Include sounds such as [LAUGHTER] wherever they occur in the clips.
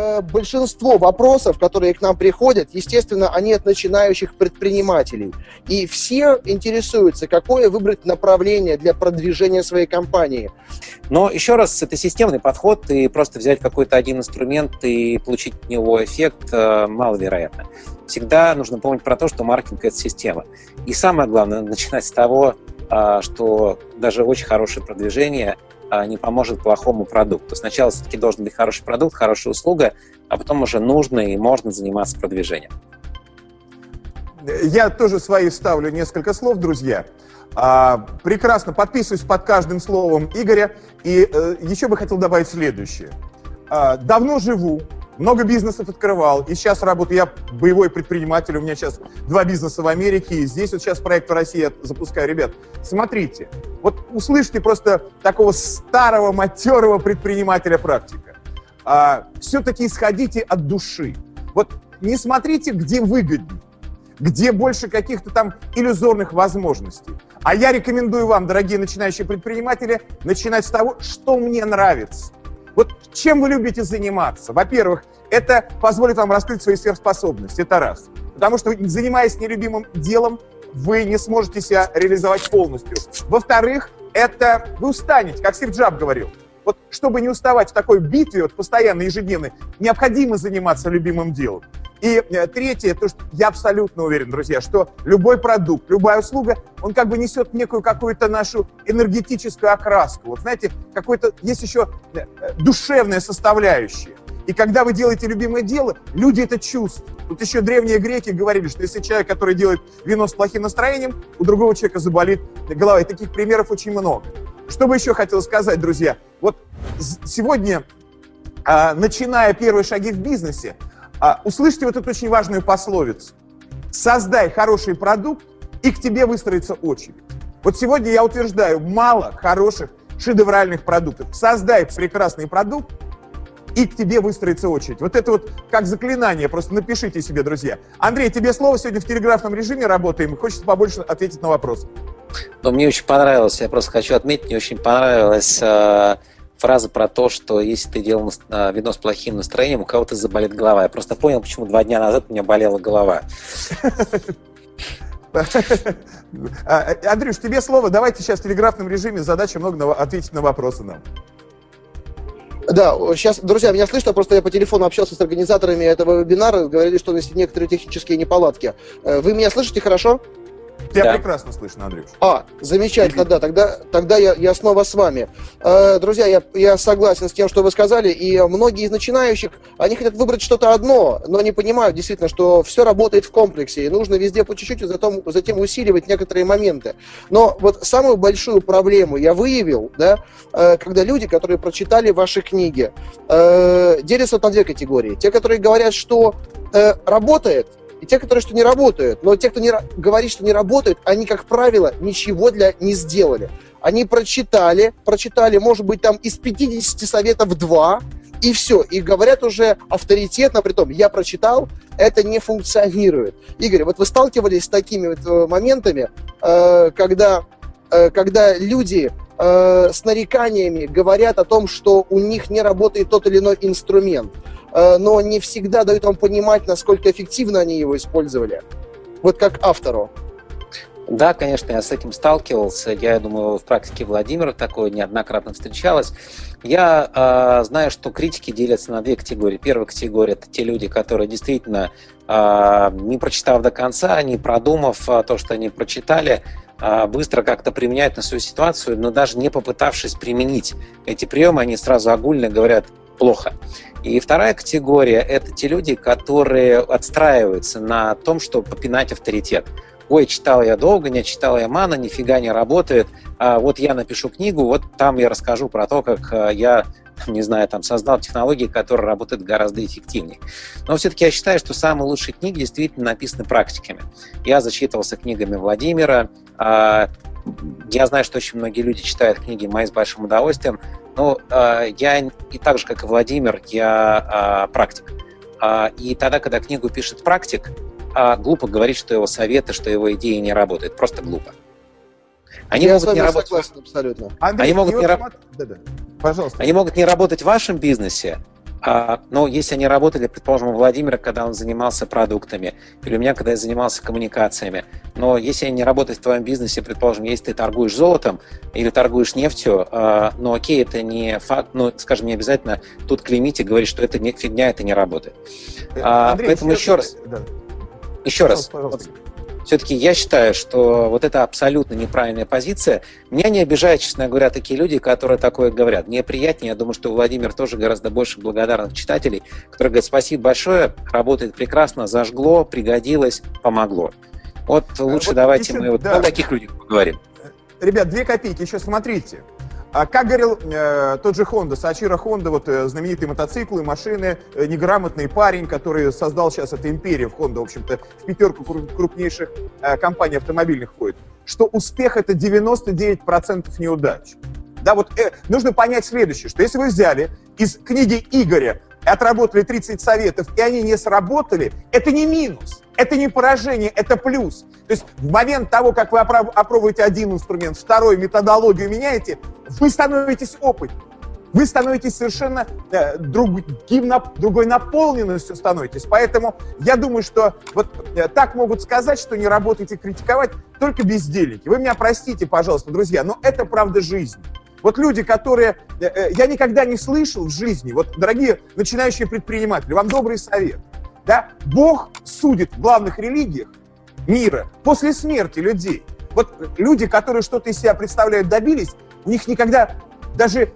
э, большинство вопросов, которые к нам приходят, естественно, они от начинающих предпринимателей. И все интересуются, какое выбрать направление для продвижения своей компании. Но еще раз, это системный подход, и просто взять какой-то один инструмент и получить от него эффект э, маловероятно. Всегда нужно помнить про то, что маркетинг – это система. И самое главное, начинать с того, а, что даже очень хорошее продвижение не поможет плохому продукту. Сначала все-таки должен быть хороший продукт, хорошая услуга, а потом уже нужно и можно заниматься продвижением. Я тоже свои вставлю несколько слов, друзья. А, прекрасно подписываюсь под каждым словом Игоря. И э, еще бы хотел добавить следующее. давно живу, много бизнесов открывал, и сейчас работаю, я боевой предприниматель, у меня сейчас два бизнеса в Америке, и здесь вот сейчас проект в России я запускаю. Ребят, смотрите, вот услышьте просто такого старого, матерого предпринимателя практика. А, все-таки исходите от души. Вот не смотрите, где выгоднее, где больше каких-то там иллюзорных возможностей. А я рекомендую вам, дорогие начинающие предприниматели, начинать с того, что мне нравится. Вот чем вы любите заниматься? Во-первых, это позволит вам раскрыть свои сверхспособности, это раз. Потому что, занимаясь нелюбимым делом, вы не сможете себя реализовать полностью. Во-вторых, это вы устанете, как Стив Джаб говорил. Вот чтобы не уставать в такой битве, вот постоянно, ежедневной, необходимо заниматься любимым делом. И э, третье, то, что я абсолютно уверен, друзья, что любой продукт, любая услуга, он как бы несет некую какую-то нашу энергетическую окраску. Вот знаете, какой-то есть еще э, душевная составляющая. И когда вы делаете любимое дело, люди это чувствуют. Тут еще древние греки говорили, что если человек, который делает вино с плохим настроением, у другого человека заболит голова. И таких примеров очень много. Что бы еще хотел сказать, друзья? Вот сегодня, а, начиная первые шаги в бизнесе, а, услышьте вот эту очень важную пословицу. Создай хороший продукт, и к тебе выстроится очередь. Вот сегодня я утверждаю, мало хороших шедевральных продуктов. Создай прекрасный продукт, и к тебе выстроится очередь. Вот это вот как заклинание, просто напишите себе, друзья. Андрей, тебе слово, сегодня в телеграфном режиме работаем, хочется побольше ответить на вопрос. Ну, мне очень понравилось, я просто хочу отметить, мне очень понравилась э, фраза про то, что если ты делал э, вино с плохим настроением, у кого-то заболит голова. Я просто понял, почему два дня назад у меня болела голова. А, Андрюш, тебе слово. Давайте сейчас в телеграфном режиме задача много ответить на вопросы нам. Да, сейчас, друзья, меня слышно, просто я по телефону общался с организаторами этого вебинара, говорили, что есть некоторые технические неполадки. Э, вы меня слышите хорошо? Тебя да. прекрасно слышно, Андрюш. А, замечательно, да. Тогда, тогда я, я снова с вами. Э, друзья, я, я согласен с тем, что вы сказали. И многие из начинающих, они хотят выбрать что-то одно, но не понимают действительно, что все работает в комплексе. И нужно везде по чуть-чуть, и затем, затем усиливать некоторые моменты. Но вот самую большую проблему я выявил, да, э, когда люди, которые прочитали ваши книги, э, делятся на две категории. Те, которые говорят, что э, работает, и те, которые что не работают. Но те, кто не, говорит, что не работают, они, как правило, ничего для не сделали. Они прочитали, прочитали, может быть, там из 50 советов два, и все. И говорят уже авторитетно, при том, я прочитал, это не функционирует. Игорь, вот вы сталкивались с такими вот э, моментами, э, когда, э, когда люди с нареканиями говорят о том, что у них не работает тот или иной инструмент. Э, но не всегда дают вам понимать, насколько эффективно они его использовали. Вот как автору. Да, конечно, я с этим сталкивался. Я думаю, в практике Владимира такое неоднократно встречалось. Я э, знаю, что критики делятся на две категории. Первая категория – это те люди, которые действительно, э, не прочитав до конца, не продумав э, то, что они прочитали, э, быстро как-то применяют на свою ситуацию, но даже не попытавшись применить эти приемы, они сразу огульно говорят «плохо». И вторая категория – это те люди, которые отстраиваются на том, чтобы попинать авторитет. Ой, читал я долго, не читал я мана, нифига не работает. А вот я напишу книгу, вот там я расскажу про то, как э, я [LAUGHS] не знаю, там, создал технологии, которые работают гораздо эффективнее. Но все-таки я считаю, что самые лучшие книги действительно написаны практиками. Я зачитывался книгами Владимира, а, я знаю, что очень многие люди читают книги мои с большим удовольствием, Ну, я и так же, как и Владимир, я практик. И тогда, когда книгу пишет практик, глупо говорить, что его советы, что его идеи не работают. Просто глупо. Они я могут не работать. Согласен, абсолютно. Андрей, они могут не работать. Да, да. Пожалуйста. Они могут не работать в вашем бизнесе, но если они работали, предположим, у Владимира, когда он занимался продуктами, или у меня, когда я занимался коммуникациями, но если они не работают в твоем бизнесе, предположим, если ты торгуешь золотом или торгуешь нефтью, а, ну окей, это не факт, ну, скажем, не обязательно тут клеймить и говорить, что это не фигня, это не работает. Э, а, Андрей, Поэтому еще раз, да. еще раз, пожалуйста все-таки я считаю, что вот это абсолютно неправильная позиция. Меня не обижают, честно говоря, такие люди, которые такое говорят. Мне приятнее, я думаю, что Владимир тоже гораздо больше благодарных читателей, которые говорят, спасибо большое, работает прекрасно, зажгло, пригодилось, помогло. Вот лучше вот давайте еще, мы вот да. о таких людях поговорим. Ребят, две копейки, еще смотрите. А как говорил э, тот же Honda, Сачира Honda, вот э, знаменитые мотоциклы, машины, э, неграмотный парень, который создал сейчас эту империю в Honda, в общем-то, в пятерку крупнейших э, компаний автомобильных входит, что успех это 99% неудач. Да, вот э, нужно понять следующее, что если вы взяли из книги Игоря отработали 30 советов, и они не сработали, это не минус, это не поражение, это плюс. То есть в момент того, как вы опробуете один инструмент, второй, методологию меняете, вы становитесь опытным. Вы становитесь совершенно э, другим, другой наполненностью становитесь. Поэтому я думаю, что вот э, так могут сказать, что не работайте критиковать только бездельники. Вы меня простите, пожалуйста, друзья, но это правда жизни. Вот люди, которые... Э, э, я никогда не слышал в жизни, вот, дорогие начинающие предприниматели, вам добрый совет. Да? Бог судит в главных религиях мира после смерти людей. Вот люди, которые что-то из себя представляют, добились, у них никогда даже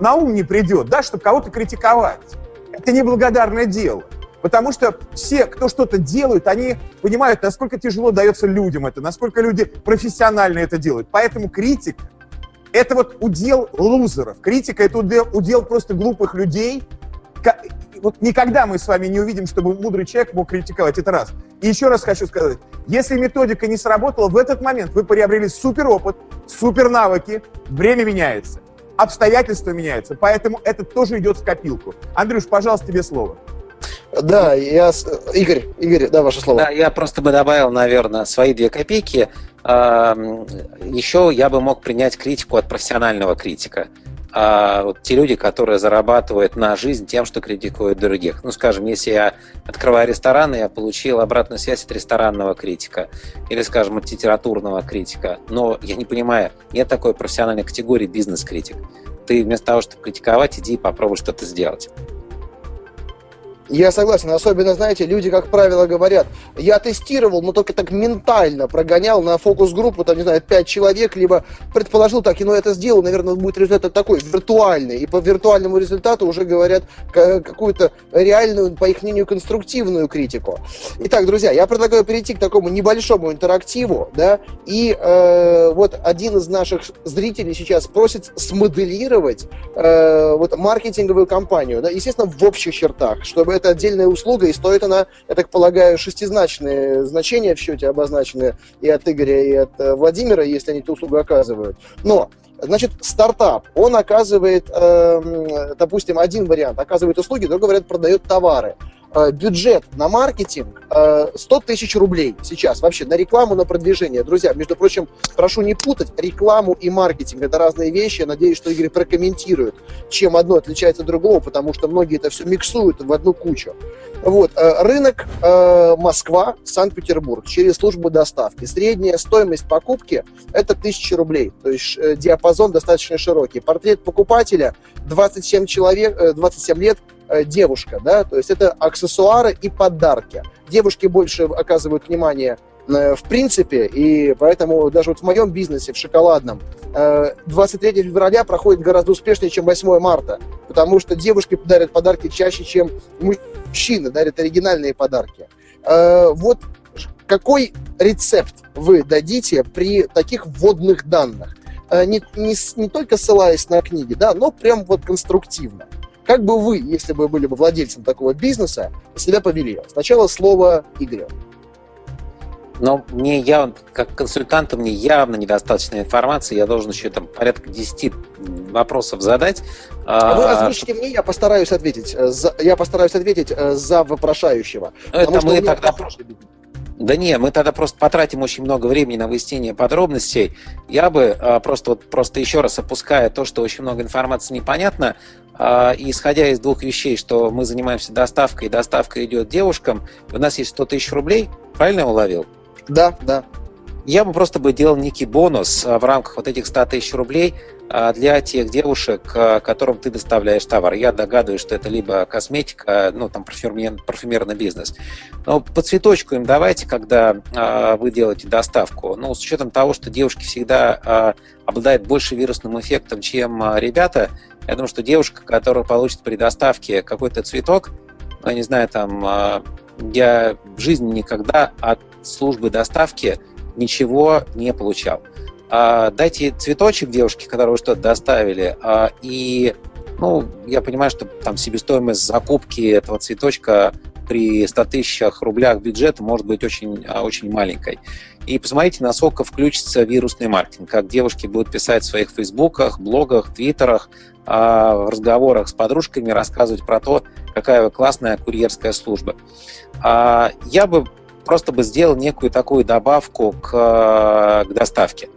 на ум не придет, да, чтобы кого-то критиковать. Это неблагодарное дело. Потому что все, кто что-то делает, они понимают, насколько тяжело дается людям это, насколько люди профессионально это делают. Поэтому критик это вот удел лузеров. Критика – это удел, просто глупых людей. Вот никогда мы с вами не увидим, чтобы мудрый человек мог критиковать. Это раз. И еще раз хочу сказать, если методика не сработала, в этот момент вы приобрели супер опыт, супер навыки, время меняется, обстоятельства меняются, поэтому это тоже идет в копилку. Андрюш, пожалуйста, тебе слово. Да, я... Игорь, Игорь, да, ваше слово. Да, я просто бы добавил, наверное, свои две копейки. Еще я бы мог принять критику от профессионального критика. А вот те люди, которые зарабатывают на жизнь тем, что критикуют других. Ну, скажем, если я открываю ресторан, и я получил обратную связь от ресторанного критика или, скажем, от литературного критика, но я не понимаю, нет такой профессиональной категории бизнес-критик. Ты вместо того, чтобы критиковать, иди и попробуй что-то сделать. Я согласен. Особенно, знаете, люди, как правило, говорят, я тестировал, но только так ментально прогонял на фокус-группу, там, не знаю, 5 человек, либо предположил так, и ну это сделал, наверное, будет результат такой, виртуальный. И по виртуальному результату уже говорят какую-то реальную, по их мнению, конструктивную критику. Итак, друзья, я предлагаю перейти к такому небольшому интерактиву, да, и э, вот один из наших зрителей сейчас просит смоделировать э, вот маркетинговую кампанию, да, естественно, в общих чертах, чтобы это отдельная услуга, и стоит она, я так полагаю, шестизначные значения в счете обозначены и от Игоря, и от э, Владимира, если они эту услугу оказывают. Но Значит, стартап, он оказывает, э, допустим, один вариант, оказывает услуги, другой вариант продает товары. Э, бюджет на маркетинг 100 э, тысяч рублей сейчас вообще на рекламу, на продвижение. Друзья, между прочим, прошу не путать рекламу и маркетинг. Это разные вещи. Я надеюсь, что Игорь прокомментирует, чем одно отличается от другого, потому что многие это все миксуют в одну кучу. Вот. Э, рынок Москва, Санкт-Петербург через службу доставки. Средняя стоимость покупки – это 1000 рублей. То есть диапазон достаточно широкий. Портрет покупателя 27 человек, 27 лет – девушка, да, то есть это аксессуары и подарки. Девушки больше оказывают внимание э, в принципе, и поэтому даже вот в моем бизнесе, в шоколадном, 23 э, февраля проходит гораздо успешнее, чем 8 марта, потому что девушки дарят подарки чаще, чем мужчины дарят оригинальные подарки. Вот какой рецепт вы дадите при таких вводных данных? Не, не, не только ссылаясь на книги, да, но прям вот конструктивно. Как бы вы, если бы были бы владельцем такого бизнеса, себя повели? Сначала слово Игорю. Но мне явно, как консультанту, мне явно недостаточно информации. Я должен еще там порядка 10 вопросов задать. А вы озвучите мне, я постараюсь ответить. Я постараюсь ответить за вопрошающего. Это мы тогда... Да не, мы тогда просто потратим очень много времени на выяснение подробностей. Я бы а, просто, вот, просто еще раз опуская то, что очень много информации непонятно, а, и исходя из двух вещей, что мы занимаемся доставкой, и доставка идет девушкам, у нас есть 100 тысяч рублей, правильно я уловил? Да, да. Я бы просто бы делал некий бонус а, в рамках вот этих 100 тысяч рублей а, для тех девушек, а, которым ты доставляешь товар. Я догадываюсь, что это либо косметика, ну, там, парфюмер, парфюмерный бизнес. Но по цветочку им давайте, когда вы делаете доставку. Ну, с учетом того, что девушки всегда обладают больше вирусным эффектом, чем ребята, я думаю, что девушка, которая получит при доставке какой-то цветок, ну, я не знаю, там, я в жизни никогда от службы доставки ничего не получал. А, дайте цветочек девушке, которую что-то доставили, а, и ну, я понимаю, что там себестоимость закупки этого цветочка при 100 тысячах рублях бюджета может быть очень, а, очень маленькой. И посмотрите, насколько включится вирусный маркетинг, как девушки будут писать в своих фейсбуках, блогах, твиттерах, а, в разговорах с подружками рассказывать про то, какая вы классная курьерская служба. А, я бы просто бы сделал некую такую добавку к, к доставке.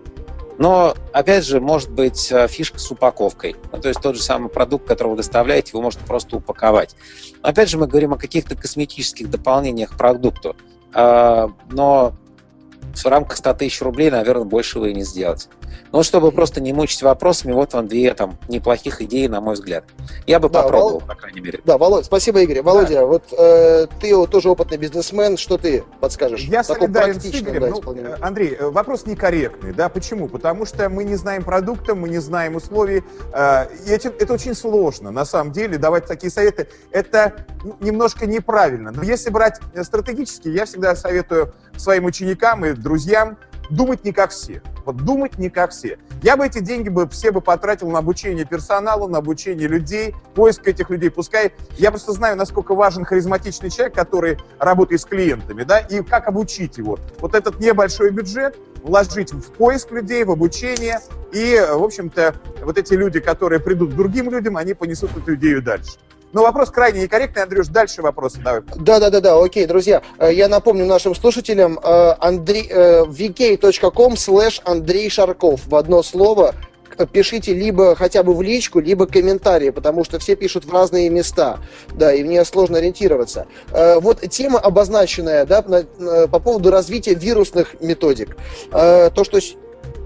Но, опять же, может быть э, фишка с упаковкой. Ну, то есть тот же самый продукт, который вы доставляете, вы можете просто упаковать. Но, опять же, мы говорим о каких-то косметических дополнениях к продукту. А, но в рамках 100 тысяч рублей, наверное, больше вы и не сделаете. Ну, чтобы просто не мучить вопросами, вот вам две там неплохих идеи, на мой взгляд. Я бы да, попробовал, Вол... по крайней мере. Да, Володь, спасибо, Игорь. Володя, да. вот э, ты тоже опытный бизнесмен, что ты подскажешь? Я солидарен с Игорем. Да, ну, Андрей, э, вопрос некорректный, да, почему? Потому что мы не знаем продукта, мы не знаем условий, э, и это, это очень сложно, на самом деле, давать такие советы. Это немножко неправильно. Но если брать стратегически, я всегда советую своим ученикам и друзьям думать не как все. Вот думать не как все. Я бы эти деньги бы все бы потратил на обучение персонала, на обучение людей, поиск этих людей. Пускай я просто знаю, насколько важен харизматичный человек, который работает с клиентами, да, и как обучить его. Вот этот небольшой бюджет вложить в поиск людей, в обучение, и, в общем-то, вот эти люди, которые придут к другим людям, они понесут эту идею дальше. Но вопрос крайне некорректный, Андрюш, дальше вопросы давай. Да, да, да, да, окей, друзья, э, я напомню нашим слушателям, э, андрей, э, vk.com slash Андрей Шарков в одно слово, пишите либо хотя бы в личку, либо комментарии, потому что все пишут в разные места, да, и мне сложно ориентироваться. Вот тема обозначенная, да, по поводу развития вирусных методик. То, что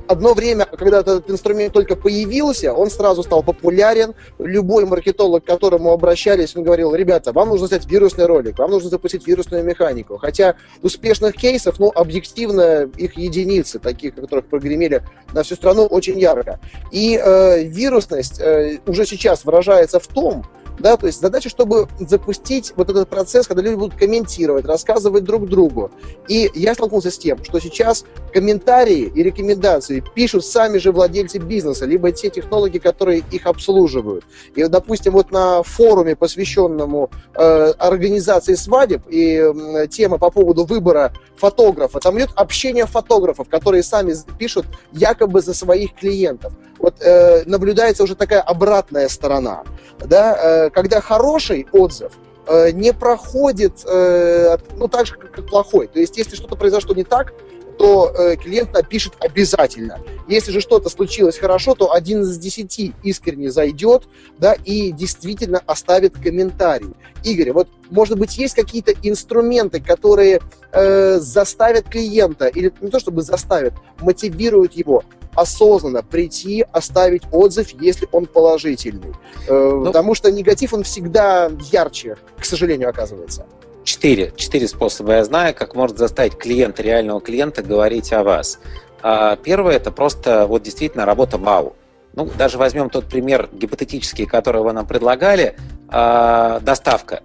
одно время, когда этот инструмент только появился, он сразу стал популярен. Любой маркетолог, к которому обращались, он говорил, ребята, вам нужно сделать вирусный ролик, вам нужно запустить вирусную механику. Хотя успешных кейсов, ну, объективно, их единицы, таких, которых прогремели на всю страну, очень ярко. И э, вирусность э, уже сейчас выражается в том, да, то есть задача, чтобы запустить вот этот процесс, когда люди будут комментировать, рассказывать друг другу. И я столкнулся с тем, что сейчас комментарии и рекомендации пишут сами же владельцы бизнеса, либо те технологи, которые их обслуживают. И, допустим, вот на форуме, посвященному э, организации свадеб и э, тема по поводу выбора фотографа, там идет общение фотографов, которые сами пишут якобы за своих клиентов. Вот э, наблюдается уже такая обратная сторона, да, э, когда хороший отзыв э, не проходит, э, ну, так же, как, плохой. То есть, если что-то произошло не так, то э, клиент напишет обязательно. Если же что-то случилось хорошо, то один из десяти искренне зайдет, да, и действительно оставит комментарий. Игорь, вот, может быть, есть какие-то инструменты, которые э, заставят клиента, или не то чтобы заставят, мотивируют его осознанно прийти, оставить отзыв, если он положительный. Э, ну, потому что негатив, он всегда ярче, к сожалению, оказывается. Четыре. Четыре способа я знаю, как может заставить клиента, реального клиента говорить о вас. А, первое – это просто вот действительно работа вау. Ну, даже возьмем тот пример гипотетический, который вы нам предлагали, а, доставка.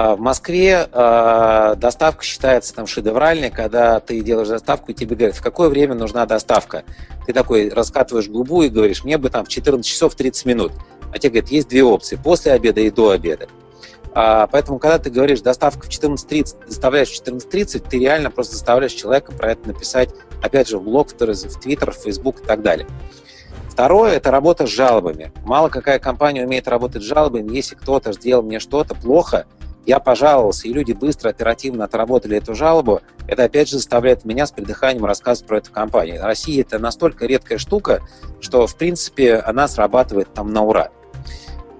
А в Москве э, доставка считается там шедевральной, когда ты делаешь доставку, и тебе говорят, в какое время нужна доставка. Ты такой раскатываешь губу и говоришь, мне бы там в 14 часов 30 минут. А тебе говорят, есть две опции, после обеда и до обеда. А, поэтому, когда ты говоришь доставка в 14.30, доставляешь в 14.30, ты реально просто заставляешь человека про это написать, опять же, в блог, в Твиттер, в Фейсбук и так далее. Второе – это работа с жалобами. Мало какая компания умеет работать с жалобами. Если кто-то сделал мне что-то плохо, я пожаловался, и люди быстро, оперативно отработали эту жалобу, это опять же заставляет меня с придыханием рассказывать про эту компанию. Россия это настолько редкая штука, что, в принципе, она срабатывает там на ура.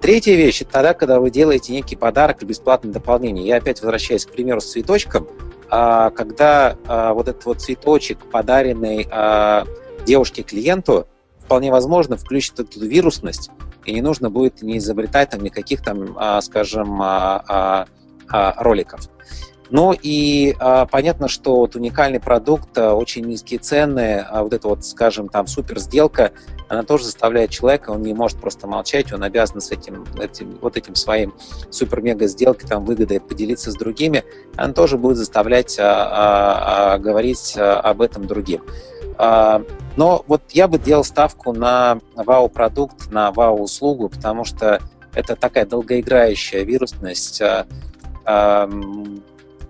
Третья вещь – это тогда, когда вы делаете некий подарок или бесплатное дополнение. Я опять возвращаюсь к примеру с цветочком. А, когда а, вот этот вот цветочек, подаренный а, девушке-клиенту, вполне возможно включит эту вирусность, и не нужно будет не изобретать там никаких там, скажем, роликов. Ну и а, понятно, что вот уникальный продукт, а, очень низкие цены, а вот эта вот, скажем, там супер сделка, она тоже заставляет человека, он не может просто молчать, он обязан с этим, этим вот этим своим супер-мега сделкой, там, выгодой поделиться с другими, она тоже будет заставлять а, а, а, говорить а, об этом другим. А, но вот я бы делал ставку на вау-продукт, на вау-услугу, потому что это такая долгоиграющая вирусность, а,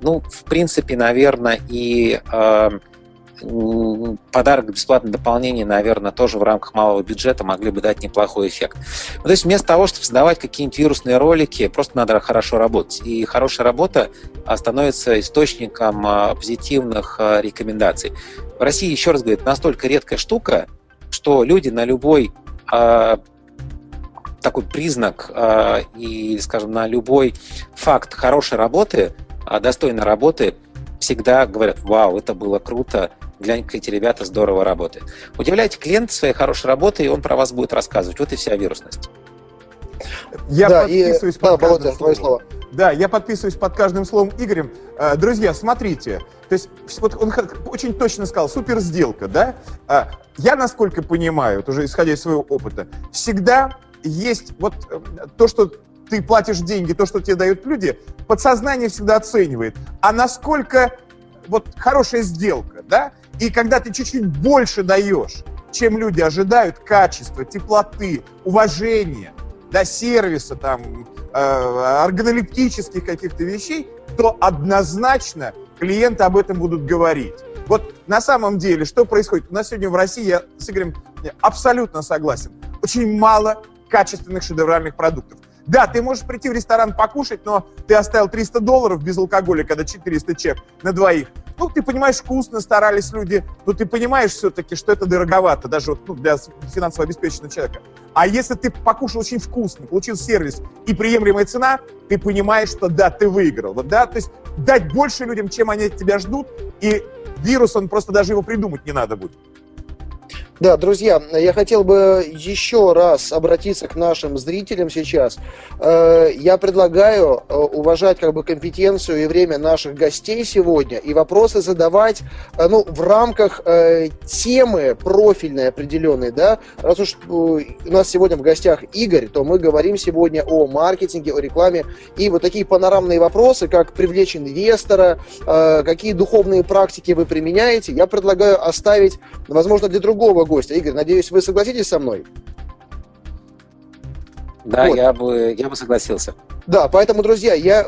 ну, в принципе, наверное, и э, подарок бесплатное дополнение, наверное, тоже в рамках малого бюджета могли бы дать неплохой эффект. Ну, то есть вместо того, чтобы создавать какие-нибудь вирусные ролики, просто надо хорошо работать. И хорошая работа становится источником э, позитивных э, рекомендаций. В России, еще раз говорю, настолько редкая штука, что люди на любой э, такой признак э, и, скажем, на любой факт хорошей работы – а достойной работы, всегда говорят, вау, это было круто, глянь-ка эти ребята здорово работают. Удивляйте клиента своей хорошей работой, и он про вас будет рассказывать. Вот и вся вирусность. Я да, подписываюсь и... под да, каждым словом. слово. Да, я подписываюсь под каждым словом Игорем. Э, друзья, смотрите, то есть вот он очень точно сказал, супер сделка, да? А, я, насколько понимаю, вот уже исходя из своего опыта, всегда есть вот э, то, что ты платишь деньги, то, что тебе дают люди, подсознание всегда оценивает. А насколько вот хорошая сделка, да? И когда ты чуть-чуть больше даешь, чем люди ожидают, качества, теплоты, уважения, да, сервиса, там, э, органолептических каких-то вещей, то однозначно клиенты об этом будут говорить. Вот на самом деле, что происходит? У нас сегодня в России, я с Игорем абсолютно согласен, очень мало качественных шедевральных продуктов. Да, ты можешь прийти в ресторан покушать, но ты оставил 300 долларов без алкоголя, когда 400 чек на двоих. Ну, ты понимаешь, вкусно старались люди, но ты понимаешь все-таки, что это дороговато, даже вот, ну, для финансово обеспеченного человека. А если ты покушал очень вкусно, получил сервис и приемлемая цена, ты понимаешь, что да, ты выиграл. Вот, да, то есть дать больше людям, чем они от тебя ждут, и вирус, он просто даже его придумать не надо будет. Да, друзья, я хотел бы еще раз обратиться к нашим зрителям сейчас. Э, я предлагаю э, уважать как бы компетенцию и время наших гостей сегодня и вопросы задавать э, ну, в рамках темы профильной определенной. Да? Раз уж у нас сегодня в гостях Игорь, то мы говорим сегодня о маркетинге, о рекламе. И вот такие панорамные вопросы, как привлечь инвестора, какие духовные практики вы применяете, я предлагаю оставить, возможно, для другого гостя. Игорь, надеюсь, вы согласитесь со мной? Да, вот. я, бы, я бы согласился. Да, поэтому, друзья, я,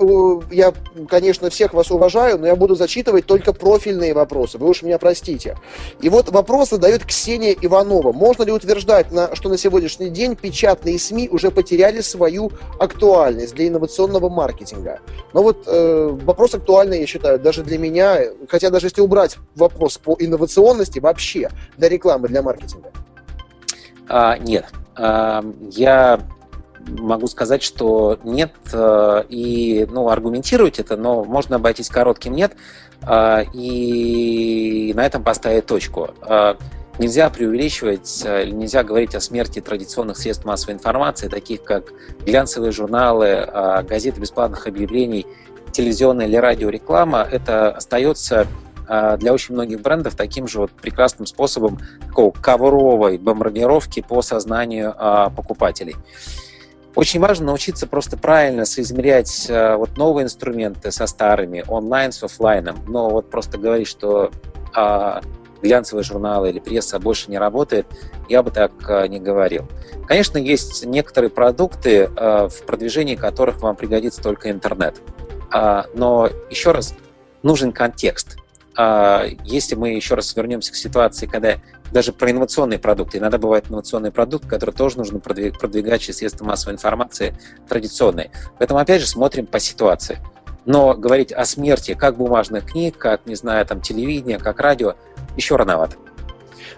я, конечно, всех вас уважаю, но я буду зачитывать только профильные вопросы. Вы уж меня простите. И вот вопрос задает Ксения Иванова. Можно ли утверждать, что на сегодняшний день печатные СМИ уже потеряли свою актуальность для инновационного маркетинга? Но вот э, вопрос актуальный, я считаю, даже для меня, хотя даже если убрать вопрос по инновационности вообще для рекламы, для маркетинга. А, нет. А, я могу сказать, что нет, э, и ну, аргументировать это, но можно обойтись коротким нет, э, и на этом поставить точку. Э, нельзя преувеличивать, нельзя говорить о смерти традиционных средств массовой информации, таких как глянцевые журналы, газеты бесплатных объявлений, телевизионная или радиореклама. Это остается для очень многих брендов таким же вот прекрасным способом такого ковровой бомбардировки по сознанию покупателей. Очень важно научиться просто правильно соизмерять э, вот новые инструменты со старыми, онлайн с офлайном. Но вот просто говорить, что а, глянцевые журналы или пресса больше не работает, я бы так а, не говорил. Конечно, есть некоторые продукты, а, в продвижении которых вам пригодится только интернет. А, но еще раз, нужен контекст. а, если мы еще раз вернемся к ситуации, когда даже про инновационные продукты, иногда бывает инновационный продукт, который тоже нужно продвигать через средства массовой информации традиционные. Поэтому, опять же, смотрим по ситуации. Но говорить о смерти как бумажных книг, как, не знаю, там, телевидения, как радио, еще рановато.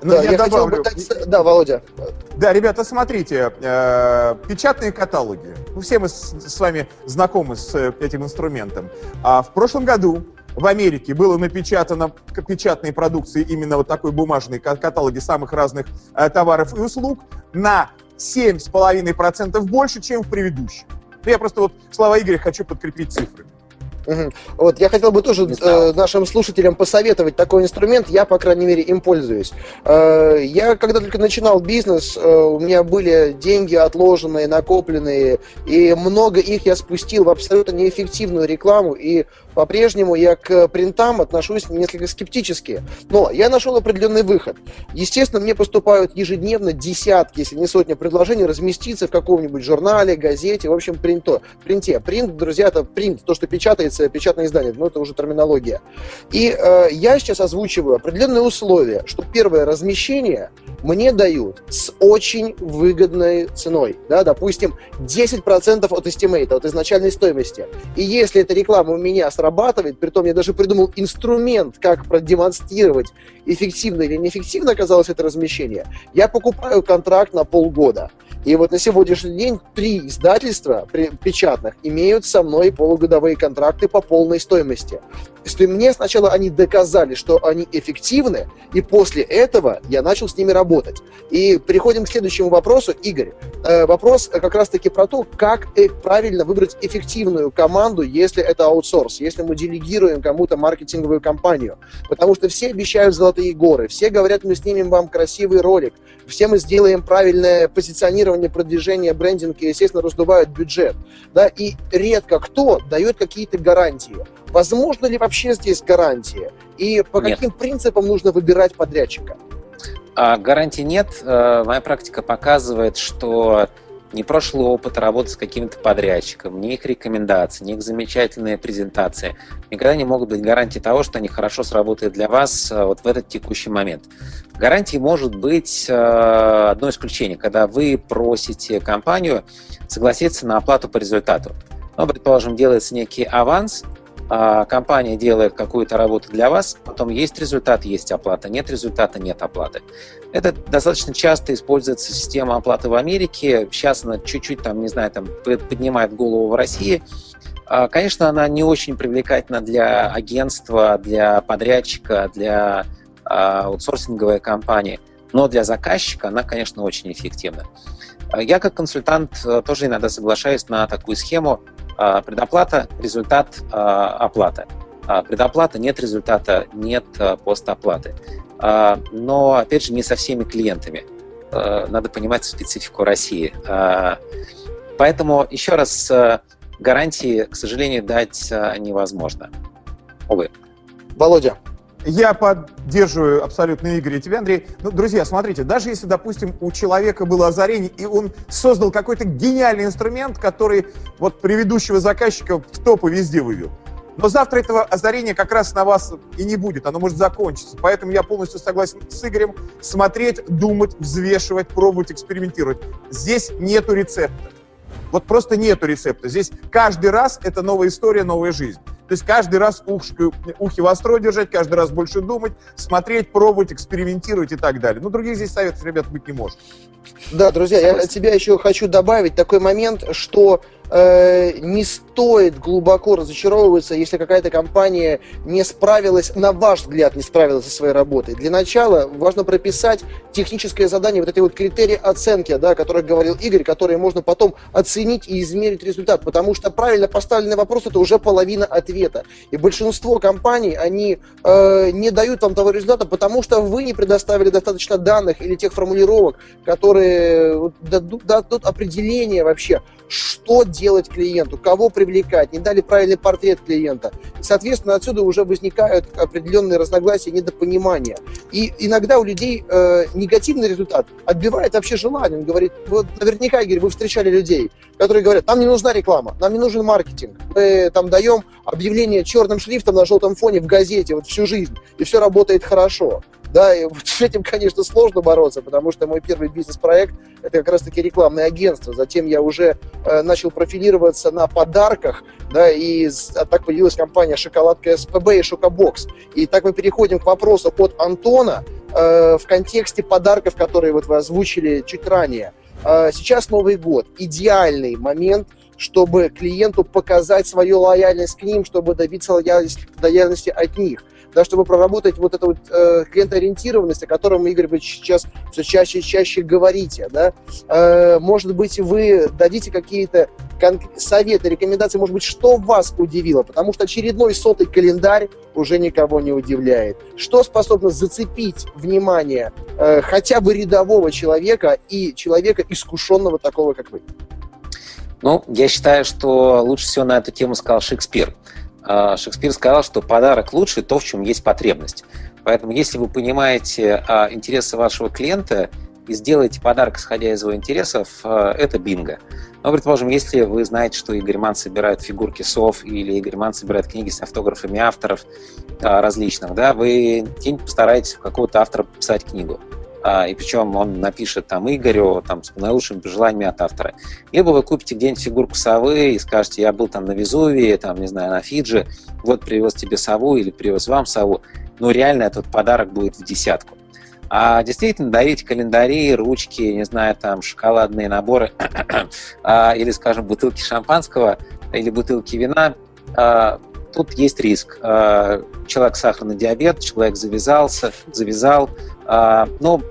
Ну, да, я, я добавлю... хотел бы дать... Да, Володя. Да, ребята, смотрите, э, печатные каталоги. Ну, все мы с, с вами знакомы с э, этим инструментом. А в прошлом году в Америке было напечатано печатной продукции именно вот такой бумажной каталоги самых разных э, товаров и услуг на 7,5% больше, чем в предыдущем. Ну, я просто вот слова Игоря хочу подкрепить цифрами. Угу. Вот я хотел бы тоже э, нашим слушателям посоветовать такой инструмент. Я, по крайней мере, им пользуюсь. Э, я, когда только начинал бизнес, э, у меня были деньги отложенные, накопленные, и много их я спустил в абсолютно неэффективную рекламу. И по-прежнему я к принтам отношусь несколько скептически. Но я нашел определенный выход. Естественно, мне поступают ежедневно десятки, если не сотни предложений разместиться в каком-нибудь журнале, газете, в общем, принто, принте. Принт, друзья, это принт, то, что печатается, печатное издание, но это уже терминология. И э, я сейчас озвучиваю определенные условия, что первое размещение мне дают с очень выгодной ценой. Да, допустим, 10% от estimate а, от изначальной стоимости. И если эта реклама у меня срабатывает, притом я даже придумал инструмент, как продемонстрировать, эффективно или неэффективно оказалось это размещение, я покупаю контракт на полгода. И вот на сегодняшний день три издательства печатных имеют со мной полугодовые контракты по полной стоимости. То есть мне сначала они доказали, что они эффективны, и после этого я начал с ними работать. И переходим к следующему вопросу. Игорь, э, вопрос как раз-таки про то, как э, правильно выбрать эффективную команду, если это аутсорс, если мы делегируем кому-то маркетинговую кампанию. Потому что все обещают золотые горы, все говорят, мы снимем вам красивый ролик, все мы сделаем правильное позиционирование, продвижение, брендинг, и, естественно, раздувают бюджет. Да? И редко кто дает какие-то гарантии. Возможно ли вообще здесь гарантия? И по нет. каким принципам нужно выбирать подрядчика? А, гарантий нет. Э, моя практика показывает, что ни прошлый опыт работы с каким-то подрядчиком, ни их рекомендации, ни их замечательные презентации никогда не могут быть гарантией того, что они хорошо сработают для вас э, вот в этот текущий момент. Гарантией может быть э, одно исключение, когда вы просите компанию согласиться на оплату по результату. Ну, предположим, делается некий аванс, компания делает какую-то работу для вас, потом есть результат, есть оплата, нет результата, нет оплаты. Это достаточно часто используется система оплаты в Америке. Сейчас она чуть-чуть там, не знаю, там поднимает голову в России. А, конечно, она не очень привлекательна для агентства, для подрядчика, для а, аутсорсинговой компании, но для заказчика она, конечно, очень эффективна. Я как консультант э, тоже иногда соглашаюсь на такую схему а, предоплата, результат, а, оплата. А, предоплата, нет результата, нет постоплаты. Но, опять же, не со всеми клиентами. Надо понимать специфику России. Поэтому, еще раз, гарантии, к сожалению, дать невозможно. Увы. Володя, я поддерживаю абсолютно Игоря и тебя, Андрей. Ну, друзья, смотрите, даже если, допустим, у человека было озарение, и он создал какой-то гениальный инструмент, который вот предыдущего заказчика в топы везде вывел. Но завтра этого озарения как раз на вас и не будет, оно может закончиться. Поэтому я полностью согласен с Игорем. Смотреть, думать, взвешивать, пробовать, экспериментировать. Здесь нету рецепта. Вот просто нету рецепта. Здесь каждый раз это новая история, новая жизнь. То есть каждый раз ухи, ухи востро держать, каждый раз больше думать, смотреть, пробовать, экспериментировать и так далее. Но других здесь советов, ребят, быть не может. Да, друзья, я от себя еще хочу добавить такой момент, что э, не стоит глубоко разочаровываться, если какая-то компания не справилась, на ваш взгляд, не справилась со своей работой. Для начала важно прописать техническое задание, вот эти вот критерии оценки, да, о которых говорил Игорь, которые можно потом оценить и измерить результат, потому что правильно поставленный вопрос – это уже половина ответа. И большинство компаний, они э, не дают вам того результата, потому что вы не предоставили достаточно данных или тех формулировок, которые дадут, дадут определение вообще, что делать делать клиенту, кого привлекать, не дали правильный портрет клиента. И, соответственно, отсюда уже возникают определенные разногласия, недопонимания. И иногда у людей э, негативный результат отбивает вообще желание. Он говорит, вот наверняка, Игорь, вы встречали людей, которые говорят, нам не нужна реклама, нам не нужен маркетинг. Мы там даем объявление черным шрифтом на желтом фоне в газете вот всю жизнь, и все работает хорошо. Да, и [LAUGHS] с этим, конечно, сложно бороться, потому что мой первый бизнес-проект – это как раз-таки рекламное агентство. Затем я уже э, начал профилироваться на подарках, да, и а так появилась компания «Шоколадка СПБ» и «Шокобокс». И так мы переходим к вопросу от Антона э, в контексте подарков, которые вот вы озвучили чуть ранее. Э, сейчас Новый год. Идеальный момент – чтобы клиенту показать свою лояльность к ним, чтобы добиться лояльности от них да, чтобы проработать вот эту вот э, клиентоориентированность, о котором, Игорь, вы сейчас все чаще и чаще говорите, да, э, может быть, вы дадите какие-то советы, рекомендации, может быть, что вас удивило, потому что очередной сотый календарь уже никого не удивляет. Что способно зацепить внимание э, хотя бы рядового человека и человека искушенного такого, как вы? Ну, я считаю, что лучше всего на эту тему сказал Шекспир. А, Шекспир сказал, что подарок лучше то, в чем есть потребность. Поэтому, если вы понимаете а, интересы вашего клиента и сделаете подарок, исходя из его интересов, а, это бинго. Но, предположим, если вы знаете, что Игорь Ман собирает фигурки сов или Игорь Ман собирает книги с автографами авторов различных, да, вы постараетесь какого-то автора писать книгу. А, и причем он напишет там Игорю там, с наилучшими пожеланиями от автора. Либо вы купите где-нибудь фигурку совы и скажете, я был там на Везувии, там, не знаю, на Фиджи, вот привез тебе сову или привез вам сову. Но реально этот подарок будет в десятку. А действительно дарить календари, ручки, не знаю, там шоколадные наборы [CLEARS THROAT] а, или, скажем, бутылки шампанского или бутылки вина, а, тут есть риск. Человек сахарный диабет, человек завязался, завязал, но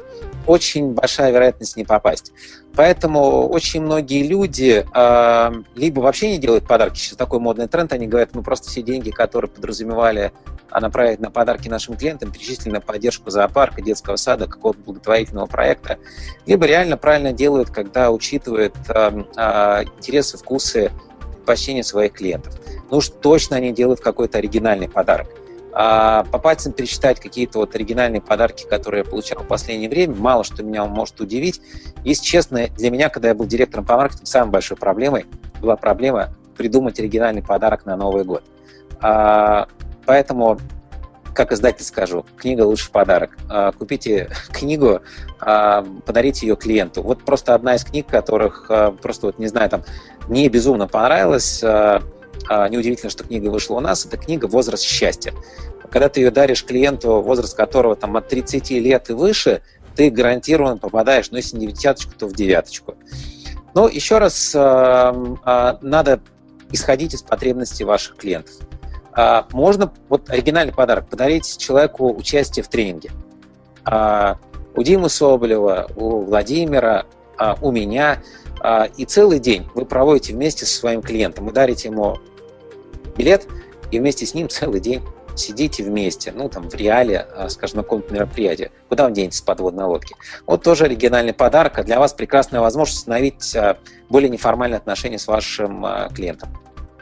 очень большая вероятность не попасть. Поэтому очень многие люди э, либо вообще не делают подарки, сейчас такой модный тренд, они говорят, мы просто все деньги, которые подразумевали а направить на подарки нашим клиентам, перечислили на поддержку зоопарка, детского сада, какого-то благотворительного проекта, либо реально правильно делают, когда учитывают интересы, вкусы, предпочтения своих клиентов. Ну уж точно они делают какой-то оригинальный подарок. А по пальцам пересчитать какие-то вот оригинальные подарки, которые я получал в последнее время, мало что меня может удивить. Если честно, для меня, когда я был директором по маркетингу, самой большой проблемой была проблема придумать оригинальный подарок на Новый год. А, поэтому, как издатель скажу, книга лучше подарок. А, купите [LAUGHS] книгу, а, подарите ее клиенту. Вот просто одна из книг, которых а, просто вот не знаю, там мне безумно понравилась. Неудивительно, что книга вышла у нас, это книга «Возраст счастья». Когда ты ее даришь клиенту, возраст которого там от 30 лет и выше, ты гарантированно попадаешь, ну, если не в десяточку, то в девяточку. Но еще раз, надо исходить из потребностей ваших клиентов. А, можно, вот оригинальный подарок, подарить человеку участие в тренинге. У Димы Соболева, у Владимира, у меня. И целый день вы проводите вместе со своим клиентом. Вы дарите ему билет, и вместе с ним целый день сидите вместе, ну, там, в реале, а, скажем, на каком-то мероприятии. Куда он денется с подводной лодки? Вот тоже оригинальный подарок, а для вас прекрасная возможность установить а, более неформальные отношения с вашим клиентом.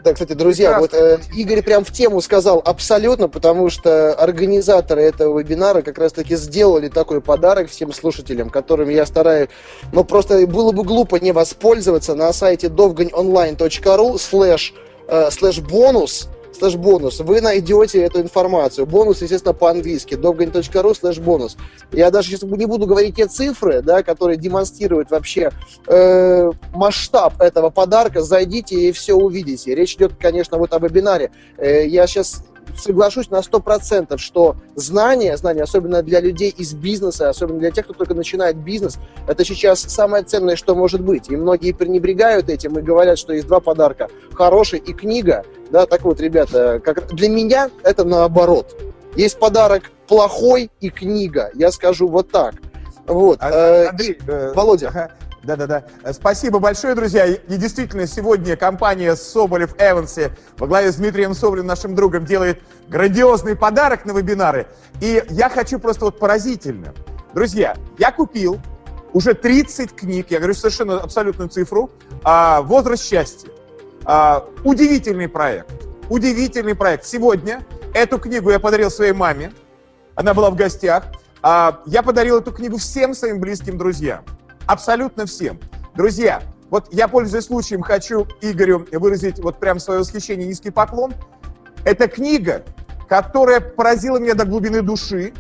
Да, кстати, друзья, вот э, Игорь прям в тему сказал абсолютно, потому что организаторы этого вебинара как раз-таки сделали такой подарок всем слушателям, которым я стараюсь, но просто было бы глупо не воспользоваться. На сайте dovganonline.ru слэш Э, слэш бонус, слэш бонус, вы найдете эту информацию. Бонус, естественно, по-английски, dovgan.ru слэш бонус. Я даже сейчас не буду говорить те цифры, да, которые демонстрируют вообще э, масштаб этого подарка. Зайдите и все увидите. Речь идет, конечно, вот о вебинаре. Э, я сейчас соглашусь на 100%, что знания, знания, особенно для людей из бизнеса, особенно для тех, кто только начинает бизнес, это сейчас самое ценное, что может быть. И многие пренебрегают этим и говорят, что есть два подарка. Хороший и книга. Да, так вот, ребята, как... для меня это наоборот. Есть подарок плохой и книга. Я скажу вот так. Вот. А, э, Андрей, э, Володя. Ага. Да-да-да. Спасибо большое, друзья. И действительно, сегодня компания Соболев Эванси во главе с Дмитрием Соболевым, нашим другом, делает грандиозный подарок на вебинары. И я хочу просто вот поразительно. Друзья, я купил уже 30 книг, я говорю совершенно абсолютную цифру, а, «Возраст счастья». А, удивительный проект. Удивительный проект. Сегодня эту книгу я подарил своей маме. Она была в гостях. А, я подарил эту книгу всем своим близким друзьям. Абсолютно всем. Друзья, вот я, пользуясь случаем, хочу Игорю выразить вот прям свое восхищение, низкий поклон. Это книга, которая поразила меня до глубины души.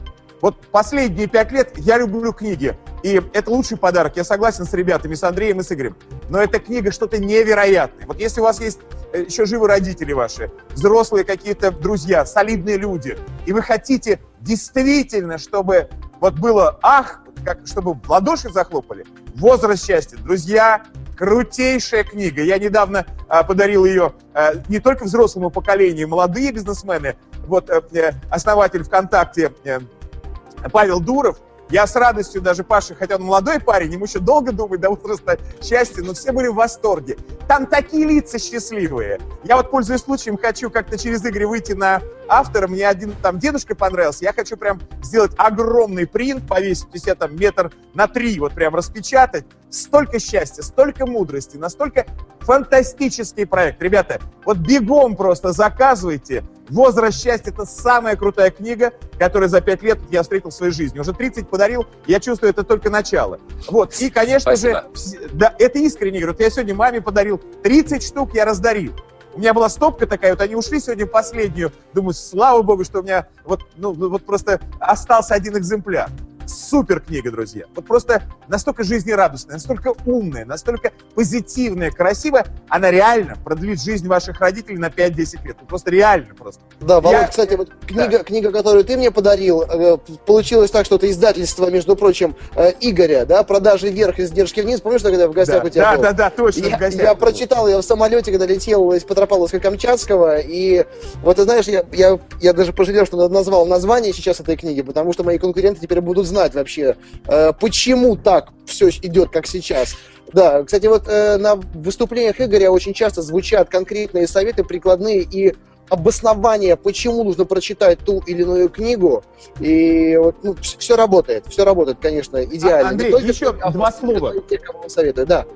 Вот последние пять лет я люблю книги. И это лучший подарок. Я согласен с ребятами, с Андреем и с Игорем. Но эта книга что-то невероятное. Вот если у вас есть э, еще живы родители ваши, взрослые какие-то друзья, солидные люди, и вы хотите действительно, чтобы вот было ах, как, чтобы в ладоши захлопали, возраст счастья. Друзья, крутейшая книга. Я недавно а, подарил ее а, не только взрослому поколению, молодые бизнесмены. Вот а, основатель ВКонтакте а, Павел Дуров, я с радостью даже Паша, хотя он молодой парень, ему еще долго думать до возраста счастья, но все были в восторге. Там такие лица счастливые. Я вот, пользуясь случаем, хочу как-то через игры выйти на автора. Мне один там дедушка понравился. Я хочу прям сделать огромный принт, повесить у себя там метр на три, вот прям распечатать. Столько счастья, столько мудрости, настолько фантастический проект. Ребята, вот бегом просто заказывайте. «Возраст счастья» — это самая крутая книга, которую за пять лет я встретил в своей жизни. Уже 30 подарил, я чувствую, это только начало. Вот, и, конечно Спасибо. же, да, это искренне говорю. Я сегодня маме подарил 30 штук, я раздарил. У меня была стопка такая, вот они ушли сегодня в последнюю. Думаю, слава богу, что у меня вот, ну, вот просто остался один экземпляр супер книга, друзья. Вот просто настолько жизнерадостная, настолько умная, настолько позитивная, красивая. Она реально продлит жизнь ваших родителей на 5-10 лет. Ну, просто реально просто. Да, Володь, Я... кстати, вот книга, да. книга, которую ты мне подарил, э, получилось так, что это издательство, между прочим, э, Игоря, да, продажи вверх, издержки вниз. Помнишь, когда в гостях да, у тебя да, был? Да, да, точно, я, я прочитал ее в самолете, когда летел из Петропавловска-Камчатского, и вот ты знаешь, я, я, я даже пожалел, что назвал название сейчас этой книги, потому что мои конкуренты теперь будут знать, знать вообще, э, почему так все идет, как сейчас. Да, кстати, вот э, на выступлениях Игоря очень часто звучат конкретные советы, прикладные и обоснования, почему нужно прочитать ту или иную книгу. И вот ну, все работает, все работает, конечно, идеально. А, Андрей, еще а два слова. Те, кому советую, да.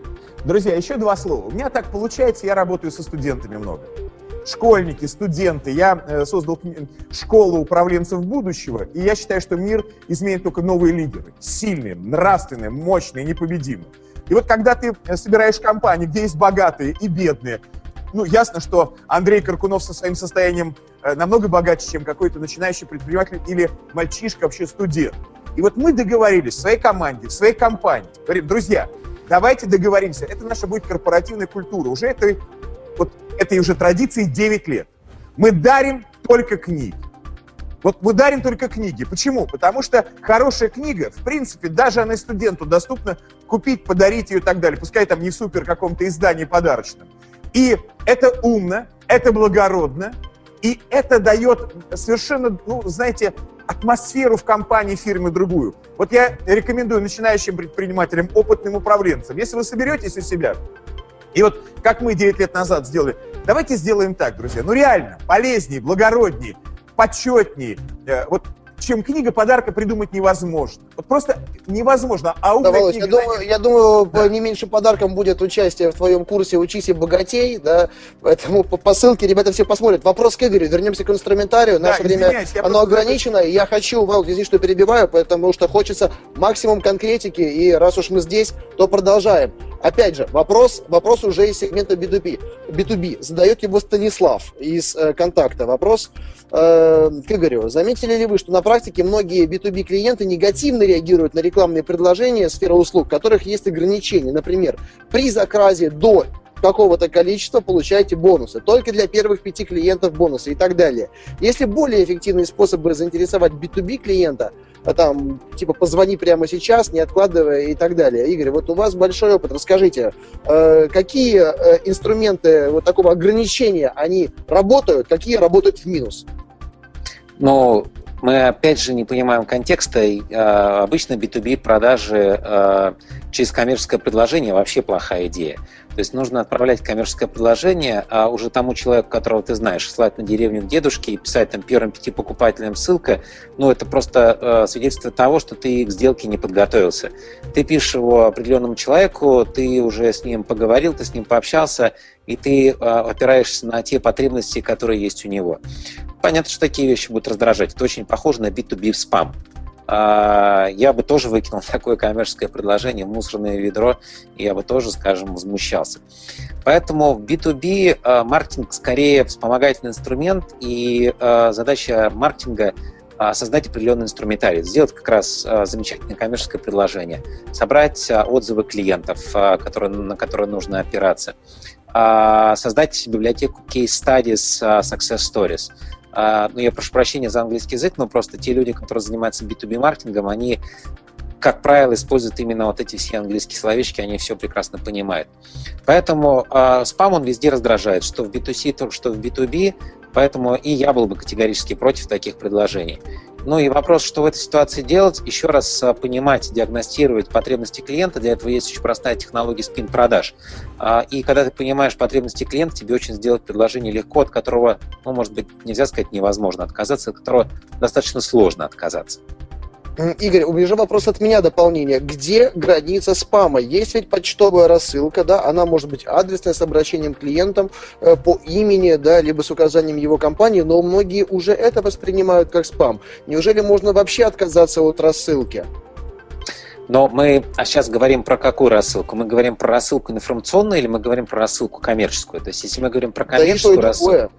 Друзья, еще два слова. У меня так получается, я работаю со студентами много школьники, студенты. Я э, создал школу управленцев будущего, и я считаю, что мир изменит только новые лидеры. Сильные, нравственные, мощные, непобедимые. И вот когда ты э, собираешь компании, где есть богатые и бедные, ну, ясно, что Андрей Каркунов со своим состоянием э, намного богаче, чем какой-то начинающий предприниматель или мальчишка, вообще студент. И вот мы договорились в своей команде, в своей компании. Говорим, друзья, давайте договоримся. Это наша будет корпоративная культура. Уже это вот этой уже традиции 9 лет. Мы дарим только книги. Вот мы дарим только книги. Почему? Потому что хорошая книга, в принципе, даже она студенту доступна купить, подарить ее и так далее. Пускай там не в супер каком-то издании подарочном. И это умно, это благородно, и это дает совершенно, ну, знаете, атмосферу в компании, фирме другую. Вот я рекомендую начинающим предпринимателям, опытным управленцам, если вы соберетесь у себя и вот как мы 9 лет назад сделали, давайте сделаем так, друзья, ну реально, полезнее, благороднее, почетнее. Э, вот чем книга подарка придумать невозможно. Вот просто невозможно. А да, Володь, книга... Я думаю, я думаю да. не меньше подарком будет участие в твоем курсе «Учись и богатей», да, поэтому по, по ссылке ребята все посмотрят. Вопрос к Игорю, вернемся к инструментарию. Наше да, время, оно ограничено, и я хочу, Володь, извини, что перебиваю, потому что хочется максимум конкретики, и раз уж мы здесь, то продолжаем. Опять же, вопрос, вопрос уже из сегмента B2B. B2B. Задает его Станислав из э, контакта. Вопрос э, к Игорю. Заметили ли вы, что на практике многие B2B клиенты негативно реагируют на рекламные предложения сферы услуг, в которых есть ограничения? Например, при заказе до какого-то количества получаете бонусы. Только для первых пяти клиентов бонусы и так далее. Если более эффективные способы заинтересовать B2B клиента, а там, типа, позвони прямо сейчас, не откладывая и так далее. Игорь, вот у вас большой опыт. Расскажите, э, какие э, инструменты вот такого ограничения, они работают, какие работают в минус? Ну, мы опять же не понимаем контекста. Обычно B2B продажи через коммерческое предложение вообще плохая идея. То есть нужно отправлять коммерческое предложение, а уже тому человеку, которого ты знаешь, слать на деревню к дедушке и писать там первым пяти покупателям ссылка, ну, это просто э, свидетельство того, что ты к сделке не подготовился. Ты пишешь его определенному человеку, ты уже с ним поговорил, ты с ним пообщался, и ты э, опираешься на те потребности, которые есть у него. Понятно, что такие вещи будут раздражать. Это очень похоже на B2B в спам. А, я бы тоже выкинул [LAUGHS] такое коммерческое предложение мусорное ведро, и я бы тоже, скажем, возмущался. Поэтому в B2B а, маркетинг скорее вспомогательный инструмент, и а, задача маркетинга создать определенный инструментарий, сделать как раз замечательное коммерческое предложение, собрать отзывы клиентов, которые, на которые нужно опираться, создать библиотеку case studies, success stories – ну, я прошу прощения за английский язык, но просто те люди, которые занимаются B2B-маркетингом, они как правило, используют именно вот эти все английские словечки, они все прекрасно понимают. Поэтому э, спам он везде раздражает, что в B2C, что в B2B, поэтому и я был бы категорически против таких предложений. Ну и вопрос, что в этой ситуации делать, еще раз а, понимать, диагностировать потребности клиента. Для этого есть очень простая технология спин-продаж. А, и когда ты понимаешь потребности клиента, тебе очень сделать предложение легко, от которого, ну, может быть, нельзя сказать невозможно отказаться, от которого достаточно сложно отказаться. Игорь, у меня же вопрос от меня дополнение. Где граница спама? Есть ведь почтовая рассылка, да, она может быть адресная с обращением к клиентам э, по имени, да, либо с указанием его компании, но многие уже это воспринимают как спам. Неужели можно вообще отказаться от рассылки? Но мы а сейчас говорим про какую рассылку? Мы говорим про рассылку информационную или мы говорим про рассылку коммерческую? То есть, если мы говорим про коммерческую да рассылку...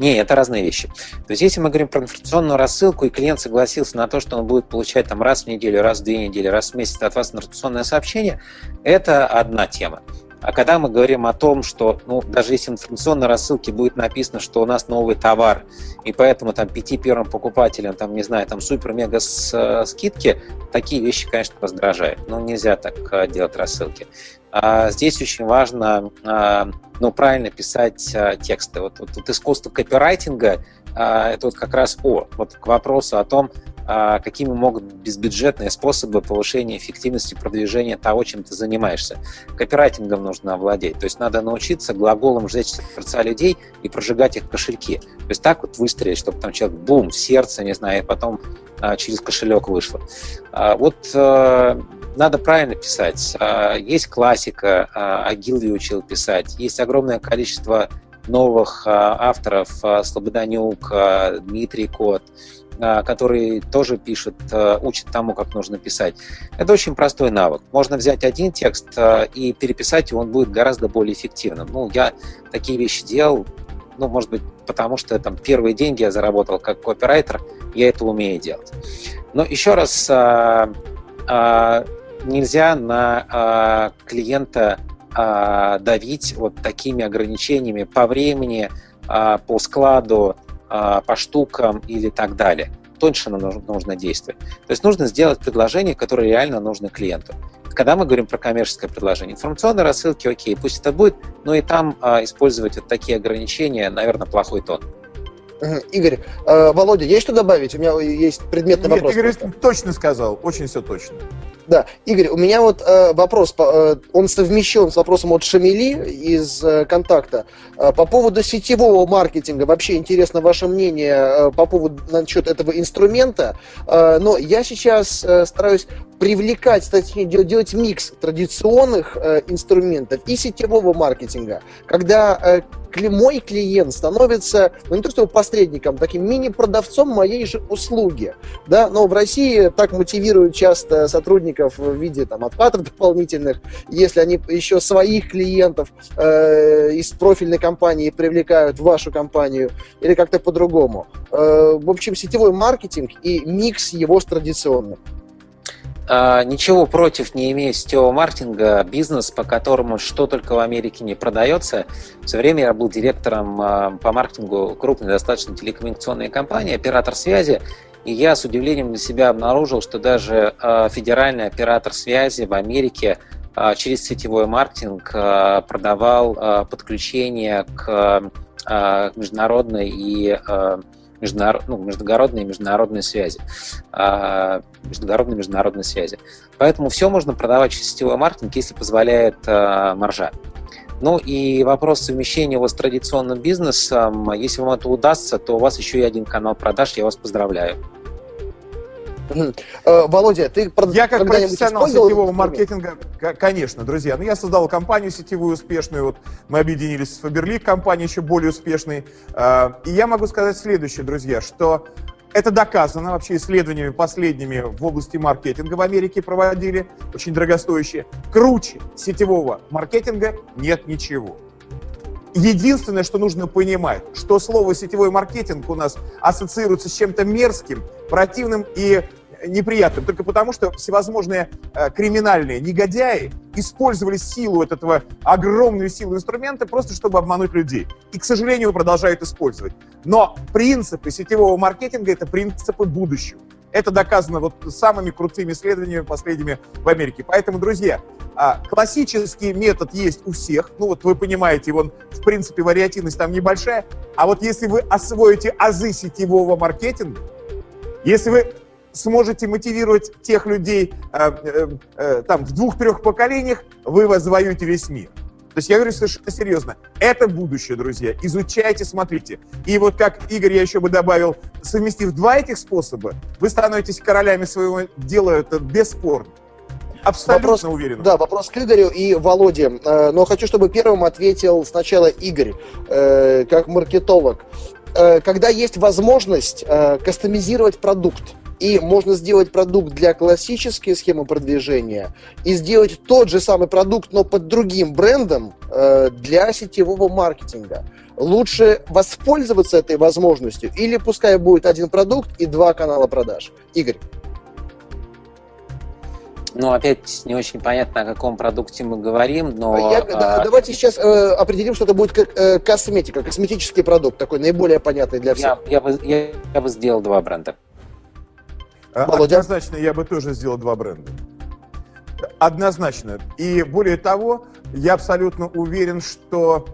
Не, это разные вещи. То есть, если мы говорим про информационную рассылку, и клиент согласился на то, что он будет получать там раз в неделю, раз в две недели, раз в месяц от вас информационное сообщение, это одна тема. А когда мы говорим о том, что ну, даже если в информационной рассылке будет написано, что у нас новый товар, и поэтому там пяти первым покупателям, там, не знаю, там супер-мега э, скидки, такие вещи, конечно, раздражают. Но нельзя так э, делать рассылки. А здесь очень важно а, ну, правильно писать а, тексты. Вот, вот, вот искусство копирайтинга это вот как раз о, вот к вопросу о том, какими могут безбюджетные способы повышения эффективности продвижения того, чем ты занимаешься. Копирайтингом нужно овладеть. То есть надо научиться глаголом сжечь сердца людей и прожигать их кошельки. То есть так вот выстрелить, чтобы там человек бум, сердце, не знаю, и потом через кошелек вышло. Вот надо правильно писать. А, есть классика, а, Агилви учил писать, есть огромное количество новых а, авторов, Слободанюк, Дмитрий Кот, которые тоже пишут, учат тому, как нужно писать. Это очень простой навык. Можно взять один текст и переписать, и он будет гораздо более эффективным. Ну, я такие вещи делал, ну, может быть, потому что там первые деньги я заработал как копирайтер, я это умею делать. Но еще раз нельзя на э, клиента э, давить вот такими ограничениями по времени, э, по складу, э, по штукам или так далее. Тоньше нужно, нужно действовать. То есть нужно сделать предложение, которое реально нужно клиенту. Когда мы говорим про коммерческое предложение, информационные рассылки, окей, пусть это будет, но и там э, использовать вот такие ограничения, наверное, плохой тон. Игорь, э, Володя, есть что добавить? У меня есть предметный Нет, вопрос. Игорь просто. точно сказал, очень все точно. Да, Игорь, у меня вот э, вопрос, э, он совмещен с вопросом от Шамили из э, контакта. Э, по поводу сетевого маркетинга, вообще интересно ваше мнение э, по поводу насчет этого инструмента, э, но я сейчас э, стараюсь привлекать, точнее, делать, микс традиционных э, инструментов и сетевого маркетинга, когда э, мой клиент становится, ну не то что посредником, таким мини-продавцом моей же услуги, да, но в России так мотивируют часто сотрудников в виде там отплатов дополнительных, если они еще своих клиентов э, из профильной компании привлекают в вашу компанию или как-то по-другому. Э, в общем, сетевой маркетинг и микс его с традиционным. А, ничего против не имею сетевого маркетинга, бизнес, по которому что только в Америке не продается. Все время я был директором а, по маркетингу крупной достаточно телекоммуникационной компании, оператор связи, и я с удивлением для себя обнаружил, что даже а, федеральный оператор связи в Америке через сетевой маркетинг продавал подключение к международной и международ, ну, междугородные и международные связи. А, междугородные и международные связи. Поэтому все можно продавать через сетевой маркетинг, если позволяет а, маржа. Ну и вопрос совмещения его с традиционным бизнесом, если вам это удастся, то у вас еще и один канал продаж, я вас поздравляю. Э, Володя, ты Я как профессионал сетевого маркетинга, конечно, друзья. Ну, я создал компанию сетевую успешную. Вот мы объединились с Фаберлик, компания еще более успешной. Э, и я могу сказать следующее, друзья, что это доказано вообще исследованиями последними в области маркетинга в Америке проводили, очень дорогостоящие. Круче сетевого маркетинга нет ничего. Единственное, что нужно понимать, что слово сетевой маркетинг у нас ассоциируется с чем-то мерзким, противным и неприятным, только потому, что всевозможные э, криминальные негодяи использовали силу этого, огромную силу инструмента просто, чтобы обмануть людей. И, к сожалению, продолжают использовать. Но принципы сетевого маркетинга – это принципы будущего. Это доказано вот самыми крутыми исследованиями последними в Америке. Поэтому, друзья, а, классический метод есть у всех. Ну вот вы понимаете, он в принципе вариативность там небольшая. А вот если вы освоите азы сетевого маркетинга, если вы сможете мотивировать тех людей э, э, э, там в двух-трех поколениях, вы возвоюете весь мир. То есть я говорю совершенно серьезно. Это будущее, друзья. Изучайте, смотрите. И вот как Игорь, я еще бы добавил, совместив два этих способа, вы становитесь королями своего дела, это бесспорно. Абсолютно вопрос, уверен. Да, вопрос к Игорю и Володе. Э, но хочу, чтобы первым ответил сначала Игорь, э, как маркетолог. Э, когда есть возможность кастомизировать продукт, и можно сделать продукт для классической схемы продвижения и сделать тот же самый продукт, но под другим брендом э, для сетевого маркетинга. Лучше воспользоваться этой возможностью или пускай будет один продукт и два канала продаж. Игорь. Ну, опять не очень понятно, о каком продукте мы говорим, но... Я, а... Давайте сейчас э, определим, что это будет как, э, косметика, косметический продукт, такой наиболее понятный для всех. Я, я, бы, я, я бы сделал два бренда. А, Володя? Однозначно, я бы тоже сделал два бренда. Однозначно. И более того, я абсолютно уверен, что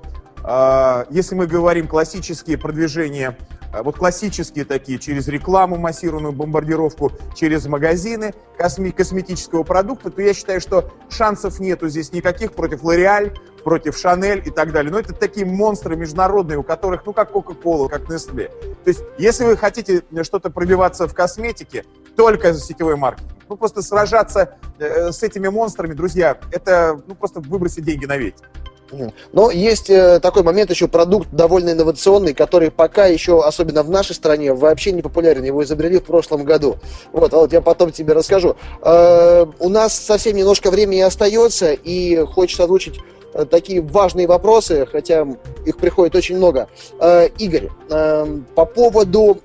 э, если мы говорим классические продвижения, вот классические такие, через рекламу, массированную бомбардировку, через магазины косми- косметического продукта, то я считаю, что шансов нету здесь никаких против L'Oreal, против Шанель и так далее. Но это такие монстры международные, у которых, ну, как Кока-Кола, как Nestle. То есть, если вы хотите что-то пробиваться в косметике, только за сетевой маркетинг. Ну, просто сражаться э, с этими монстрами, друзья, это, ну, просто выбросить деньги на ветер. Но есть э, такой момент еще, продукт довольно инновационный, который пока еще, особенно в нашей стране, вообще не популярен. Его изобрели в прошлом году. Вот, а вот я потом тебе расскажу. Э, у нас совсем немножко времени остается, и хочется озвучить Э, такие важные вопросы, хотя их приходит очень много. Игорь, э, по поводу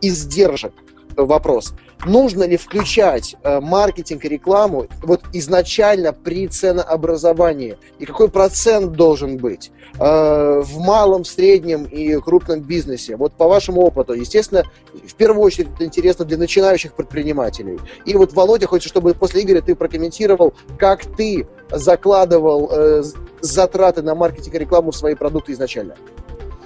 издержек вопрос нужно ли включать э, маркетинг и рекламу вот изначально при ценообразовании и какой процент должен быть э, в малом, среднем и крупном бизнесе? Вот по вашему опыту, естественно, в первую очередь это интересно для начинающих предпринимателей. И вот, Володя, хочется, чтобы после Игоря ты прокомментировал, как ты закладывал э, затраты на маркетинг и рекламу в свои продукты изначально.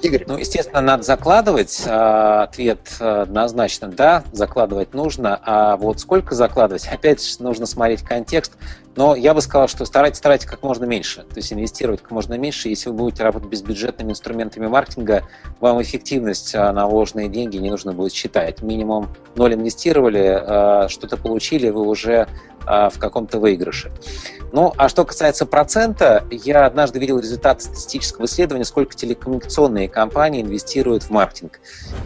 Игорь. Ну, естественно, надо закладывать. А, ответ а, однозначно да, закладывать нужно. А вот сколько закладывать, [LAUGHS] опять нужно смотреть контекст. Но я бы сказал, что старайтесь, старайтесь как можно меньше, то есть инвестировать как можно меньше. Если вы будете работать безбюджетными инструментами маркетинга, вам эффективность а, на вложенные деньги не нужно будет считать. Минимум ноль инвестировали, что-то получили, вы уже в каком-то выигрыше. Ну, а что касается процента, я однажды видел результат статистического исследования, сколько телекоммуникационные компании инвестируют в маркетинг.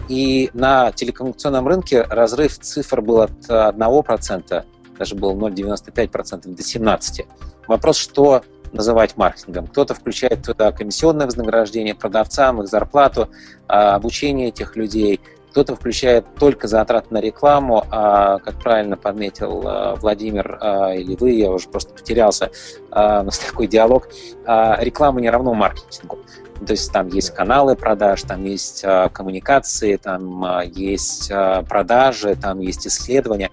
И на телекоммуникационном рынке разрыв цифр был от 1%, даже был 0,95% до 17%. Вопрос, что называть маркетингом. Кто-то включает туда комиссионное вознаграждение продавцам, их зарплату, а, обучение этих людей – кто-то включает только затраты на рекламу, а, как правильно подметил а, Владимир а, или вы, я уже просто потерялся, у нас [LAUGHS] такой диалог, реклама не равно маркетингу. То есть там есть каналы продаж, там есть а, коммуникации, там а, есть а, продажи, там есть исследования.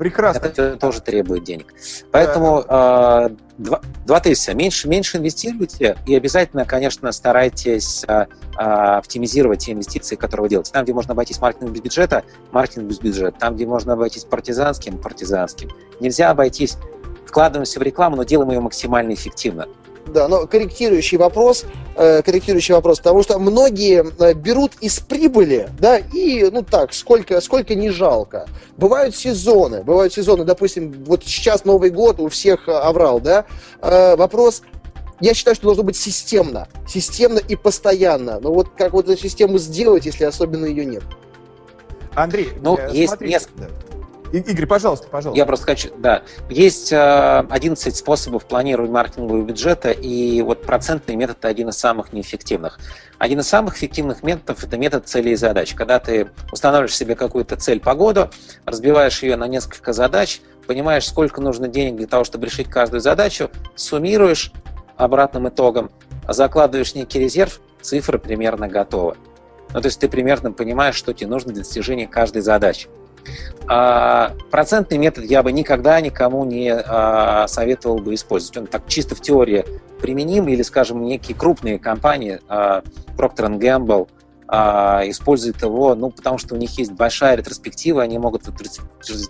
Прекрасно. Это тоже требует денег. Поэтому э, два, два тезиса. Меньше, меньше инвестируйте и обязательно, конечно, старайтесь э, оптимизировать те инвестиции, которые вы делаете. Там, где можно обойтись маркетинг без бюджета, маркетинг без бюджета. Там, где можно обойтись партизанским, партизанским. Нельзя обойтись вкладываемся в рекламу, но делаем ее максимально эффективно. Да, но корректирующий вопрос, э, корректирующий вопрос, потому что многие э, берут из прибыли, да, и, ну так, сколько, сколько не жалко. Бывают сезоны, бывают сезоны, допустим, вот сейчас Новый год, у всех э, аврал, да, э, вопрос, я считаю, что должно быть системно, системно и постоянно. Но вот как вот эту систему сделать, если особенно ее нет? Андрей, ну, э, есть смотрите, несколько... Да. Игорь, пожалуйста, пожалуйста. Я просто хочу, да. Есть 11 э, способов планирования маркетингового бюджета, и вот процентный метод один из самых неэффективных. Один из самых эффективных методов – это метод целей и задач. Когда ты устанавливаешь себе какую-то цель по году, разбиваешь ее на несколько задач, понимаешь, сколько нужно денег для того, чтобы решить каждую задачу, суммируешь обратным итогом, закладываешь некий резерв, цифры примерно готовы. Ну, то есть ты примерно понимаешь, что тебе нужно для достижения каждой задачи. А, процентный метод я бы никогда никому не а, советовал бы использовать. Он так чисто в теории применим, или, скажем, некие крупные компании, а, Procter Gamble, используют его, ну, потому что у них есть большая ретроспектива, они могут эту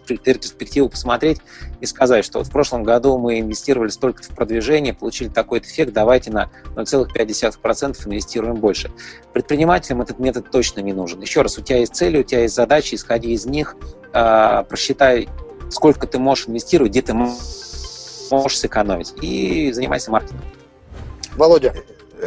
ретроспективу посмотреть и сказать, что вот в прошлом году мы инвестировали столько в продвижение, получили такой эффект, давайте на 0,5% инвестируем больше. Предпринимателям этот метод точно не нужен. Еще раз, у тебя есть цели, у тебя есть задачи, исходи из них, а, просчитай, сколько ты можешь инвестировать, где ты можешь сэкономить, и занимайся маркетингом. Володя,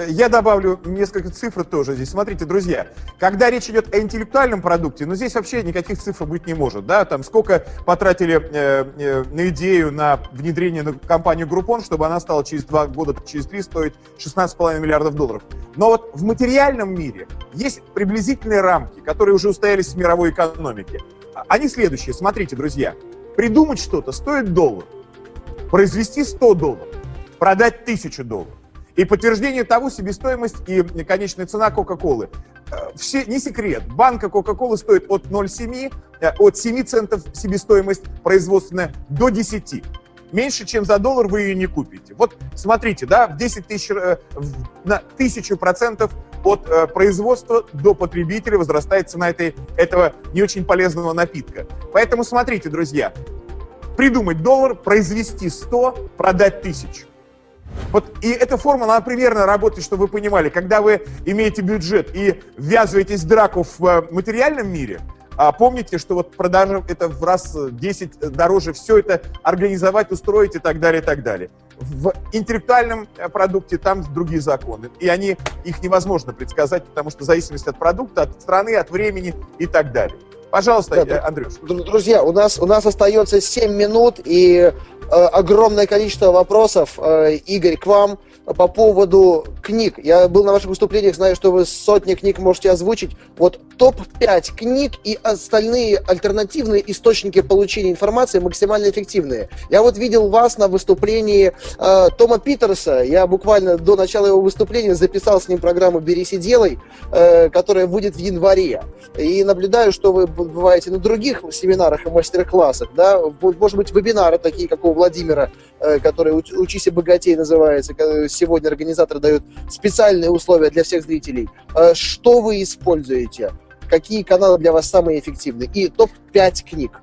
я добавлю несколько цифр тоже здесь. Смотрите, друзья, когда речь идет о интеллектуальном продукте, ну здесь вообще никаких цифр быть не может, да, там сколько потратили э, э, на идею, на внедрение на компанию Groupon, чтобы она стала через два года, через три стоить 16,5 миллиардов долларов. Но вот в материальном мире есть приблизительные рамки, которые уже устоялись в мировой экономике. Они следующие. Смотрите, друзья, придумать что-то стоит доллар, произвести 100 долларов, продать 1000 долларов. И подтверждение того себестоимость и конечная цена Кока-Колы. Э, все, не секрет, банка Кока-Колы стоит от 0,7, э, от 7 центов себестоимость производственная до 10. Меньше, чем за доллар вы ее не купите. Вот смотрите, да, в 10 тысяч, э, на тысячу процентов от производства до потребителя возрастает цена этой, этого не очень полезного напитка. Поэтому смотрите, друзья, придумать доллар, произвести 100, продать тысячу. Вот и эта формула, она примерно работает, чтобы вы понимали, когда вы имеете бюджет и ввязываетесь в драку в э, материальном мире, а помните, что вот продажа это в раз 10 дороже, все это организовать, устроить и так далее, и так далее. В интеллектуальном э, продукте там другие законы, и они, их невозможно предсказать, потому что в зависимости от продукта, от страны, от времени и так далее. Пожалуйста, да, Андрюш. Друзья, у нас, у нас остается 7 минут, и Э, огромное количество вопросов, э, Игорь, к вам по поводу книг. Я был на ваших выступлениях, знаю, что вы сотни книг можете озвучить. Вот топ-5 книг и остальные альтернативные источники получения информации максимально эффективные. Я вот видел вас на выступлении э, Тома Питерса. Я буквально до начала его выступления записал с ним программу «Берись и делай», э, которая будет в январе. И наблюдаю, что вы бываете на других семинарах и мастер-классах. Да? Может быть, вебинары такие, как у Владимира, который «Учись и богатей» называется. Сегодня организаторы дают специальные условия для всех зрителей. Э, что вы используете? Какие каналы для вас самые эффективные? И топ-5 книг.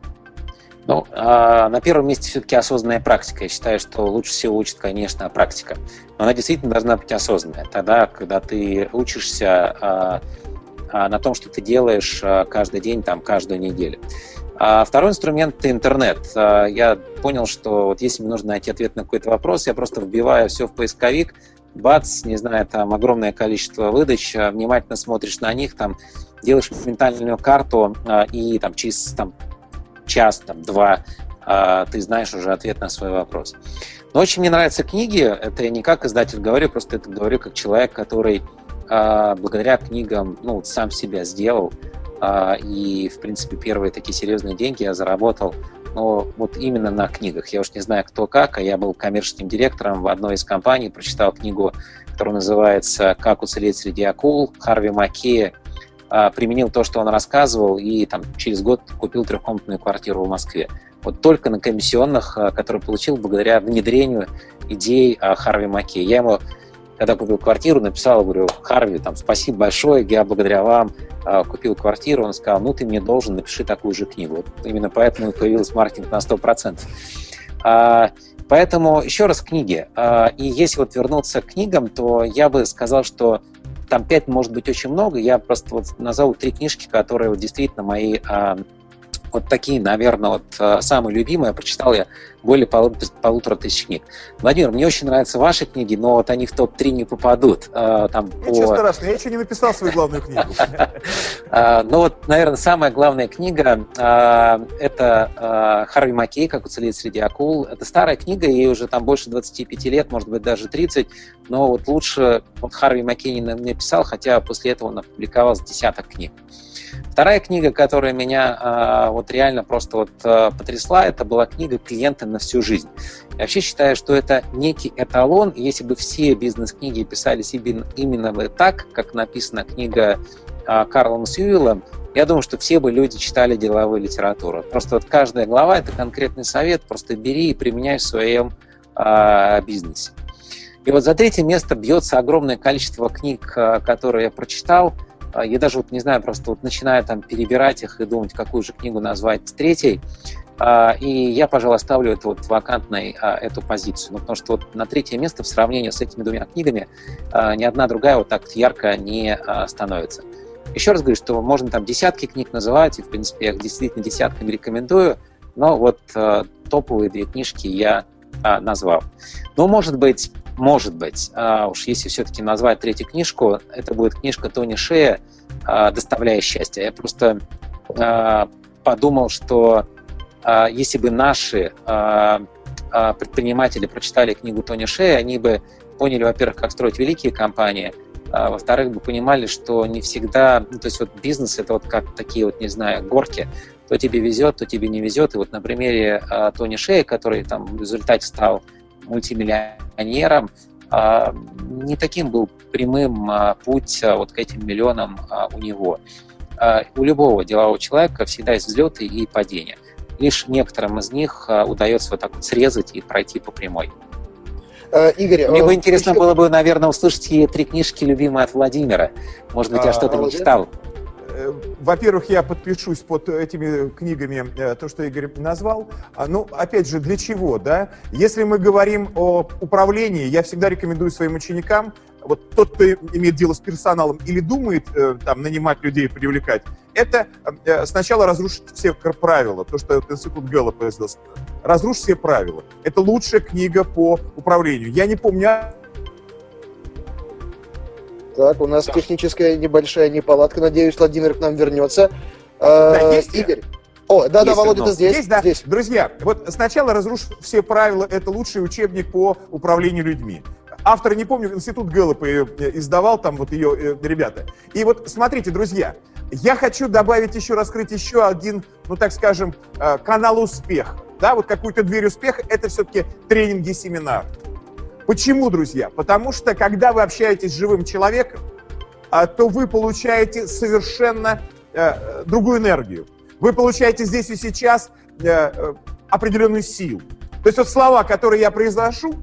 Ну, э, на первом месте все-таки осознанная практика. Я считаю, что лучше всего учит, конечно, практика. Но она действительно должна быть осознанная. Тогда, когда ты учишься э, на том, что ты делаешь каждый день, там, каждую неделю. А второй инструмент – это интернет. Я понял, что вот если мне нужно найти ответ на какой-то вопрос, я просто вбиваю все в поисковик, бац, не знаю, там огромное количество выдач, а, внимательно смотришь на них, там делаешь ментальную карту, а, и там через там, час, там, два а, ты знаешь уже ответ на свой вопрос. Но очень мне нравятся книги, это я не как издатель говорю, просто это говорю как человек, который благодаря книгам ну, сам себя сделал, и, в принципе, первые такие серьезные деньги я заработал но вот именно на книгах. Я уж не знаю, кто как, а я был коммерческим директором в одной из компаний, прочитал книгу, которая называется «Как уцелеть среди акул» Харви Маккея, применил то, что он рассказывал, и там через год купил трехкомнатную квартиру в Москве. вот только на комиссионных, которые получил благодаря внедрению идей Харви Маки. Я ему когда купил квартиру, написал, говорю, Харви, там, спасибо большое, я благодаря вам э, купил квартиру. Он сказал, ну, ты мне должен, напиши такую же книгу. Вот именно поэтому появился маркетинг на 100%. А, поэтому еще раз книги. А, и если вот вернуться к книгам, то я бы сказал, что там пять может быть очень много. Я просто вот назову три книжки, которые вот действительно мои а, вот такие, наверное, вот э, самые любимые. Прочитал я более полутора тысяч книг. Владимир, мне очень нравятся ваши книги, но вот они в топ-3 не попадут. Э, там, Ничего по... страшного, я еще не написал свою главную книгу. Э, [LAUGHS] ну вот, наверное, самая главная книга – это Харви Маккей «Как уцелеть среди акул». Это старая книга, ей уже там больше 25 лет, может быть, даже 30, но вот лучше вот Харви Маккей не написал, хотя после этого он опубликовал десяток книг. Вторая книга, которая меня э, вот реально просто вот э, потрясла, это была книга «Клиенты на всю жизнь». Я вообще считаю, что это некий эталон. Если бы все бизнес-книги писались именно так, как написана книга э, Карлом Сьюэллом, я думаю, что все бы люди читали деловую литературу. Просто вот каждая глава – это конкретный совет, просто бери и применяй в своем э, бизнесе. И вот за третье место бьется огромное количество книг, которые я прочитал – а, я даже вот не знаю, просто вот начинаю там перебирать их и думать, какую же книгу назвать третьей. А, и я, пожалуй, оставлю это вот вакантной а, эту позицию. Ну, потому что вот на третье место в сравнении с этими двумя книгами ни одна другая вот так ярко не становится. Еще раз говорю, что можно там десятки книг называть, и, в принципе, я их действительно десятками рекомендую, но вот топовые две книжки я назвал. Ну, может быть, может быть, а уж если все-таки назвать третью книжку, это будет книжка Тони Шея «Доставляя счастье». Я просто а, подумал, что а, если бы наши а, предприниматели прочитали книгу Тони Шея, они бы поняли, во-первых, как строить великие компании, а, во-вторых, бы понимали, что не всегда, ну, то есть вот бизнес это вот как такие вот, не знаю, горки, то тебе везет, то тебе не везет. И вот на примере Тони Шея, который там в результате стал мультимиллионером, а, не таким был прямым а, путь а, вот к этим миллионам у него. У любого делового человека всегда есть взлеты и падения. Лишь некоторым из них удается вот так вот срезать и пройти по прямой. Игорь, мне бы интересно еще... было бы, наверное, услышать три книжки любимые от Владимира. Может быть, я что-то не читал. Э, во-первых, я подпишусь под этими книгами, э, то, что Игорь назвал. А, ну, опять же, для чего, да? Если мы говорим о управлении, я всегда рекомендую своим ученикам, вот тот, кто имеет дело с персоналом или думает э, там нанимать людей, привлекать, это сначала разрушить все правила, то, что институт Гэллопа сделал. Разрушить все правила. Это лучшая книга по управлению. Я не помню так, у нас техническая небольшая неполадка. Надеюсь, Владимир к нам вернется. Да, а, есть Игорь. О, да, да, Володя, ты здесь. Есть, да. Здесь. Друзья, вот сначала разрушь все правила. Это лучший учебник по управлению людьми. Автор, не помню, институт Гэллопа э, издавал, там вот ее э, ребята. И вот смотрите, друзья, я хочу добавить еще, раскрыть еще один, ну так скажем, э, канал успеха. Да, вот какую-то дверь успеха, это все-таки тренинги, семинар. Почему, друзья? Потому что, когда вы общаетесь с живым человеком, а, то вы получаете совершенно э, другую энергию. Вы получаете здесь и сейчас э, э, определенную силу. То есть вот слова, которые я произношу,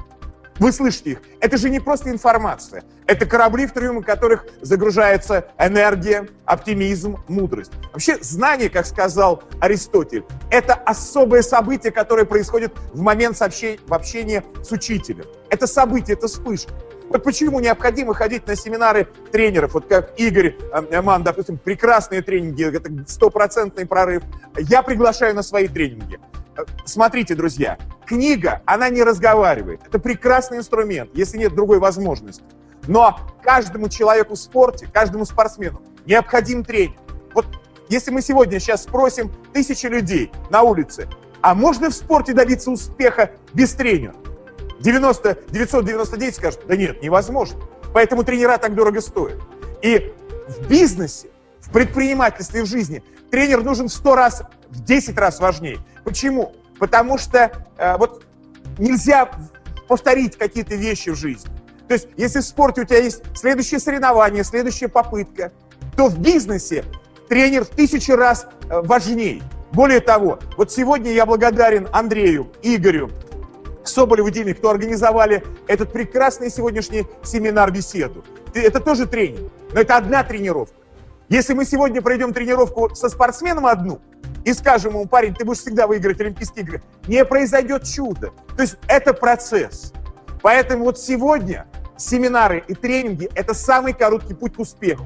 вы слышите их. Это же не просто информация. Это корабли, в трюмы которых загружается энергия, оптимизм, мудрость. Вообще знание, как сказал Аристотель, это особое событие, которое происходит в момент сообщения, в общении с учителем. Это событие, это вспышка. Вот почему необходимо ходить на семинары тренеров, вот как Игорь Аман, допустим, прекрасные тренинги, это стопроцентный прорыв. Я приглашаю на свои тренинги. Смотрите, друзья, книга, она не разговаривает. Это прекрасный инструмент, если нет другой возможности. Но каждому человеку в спорте, каждому спортсмену необходим тренер. Вот если мы сегодня сейчас спросим тысячи людей на улице, а можно в спорте добиться успеха без тренера? 90, 999 скажут, да нет, невозможно. Поэтому тренера так дорого стоят. И в бизнесе, в предпринимательстве, в жизни тренер нужен в 100 раз, в 10 раз важнее. Почему? Потому что э, вот нельзя повторить какие-то вещи в жизни. То есть, если в спорте у тебя есть следующее соревнование, следующая попытка, то в бизнесе тренер в тысячу раз э, важнее. Более того, вот сегодня я благодарен Андрею, Игорю, Соболеву Диме, кто организовали этот прекрасный сегодняшний семинар-беседу. Это тоже тренинг, но это одна тренировка. Если мы сегодня пройдем тренировку со спортсменом одну и скажем ему, парень, ты будешь всегда выиграть Олимпийские игры, не произойдет чудо. То есть это процесс. Поэтому вот сегодня семинары и тренинги – это самый короткий путь к успеху.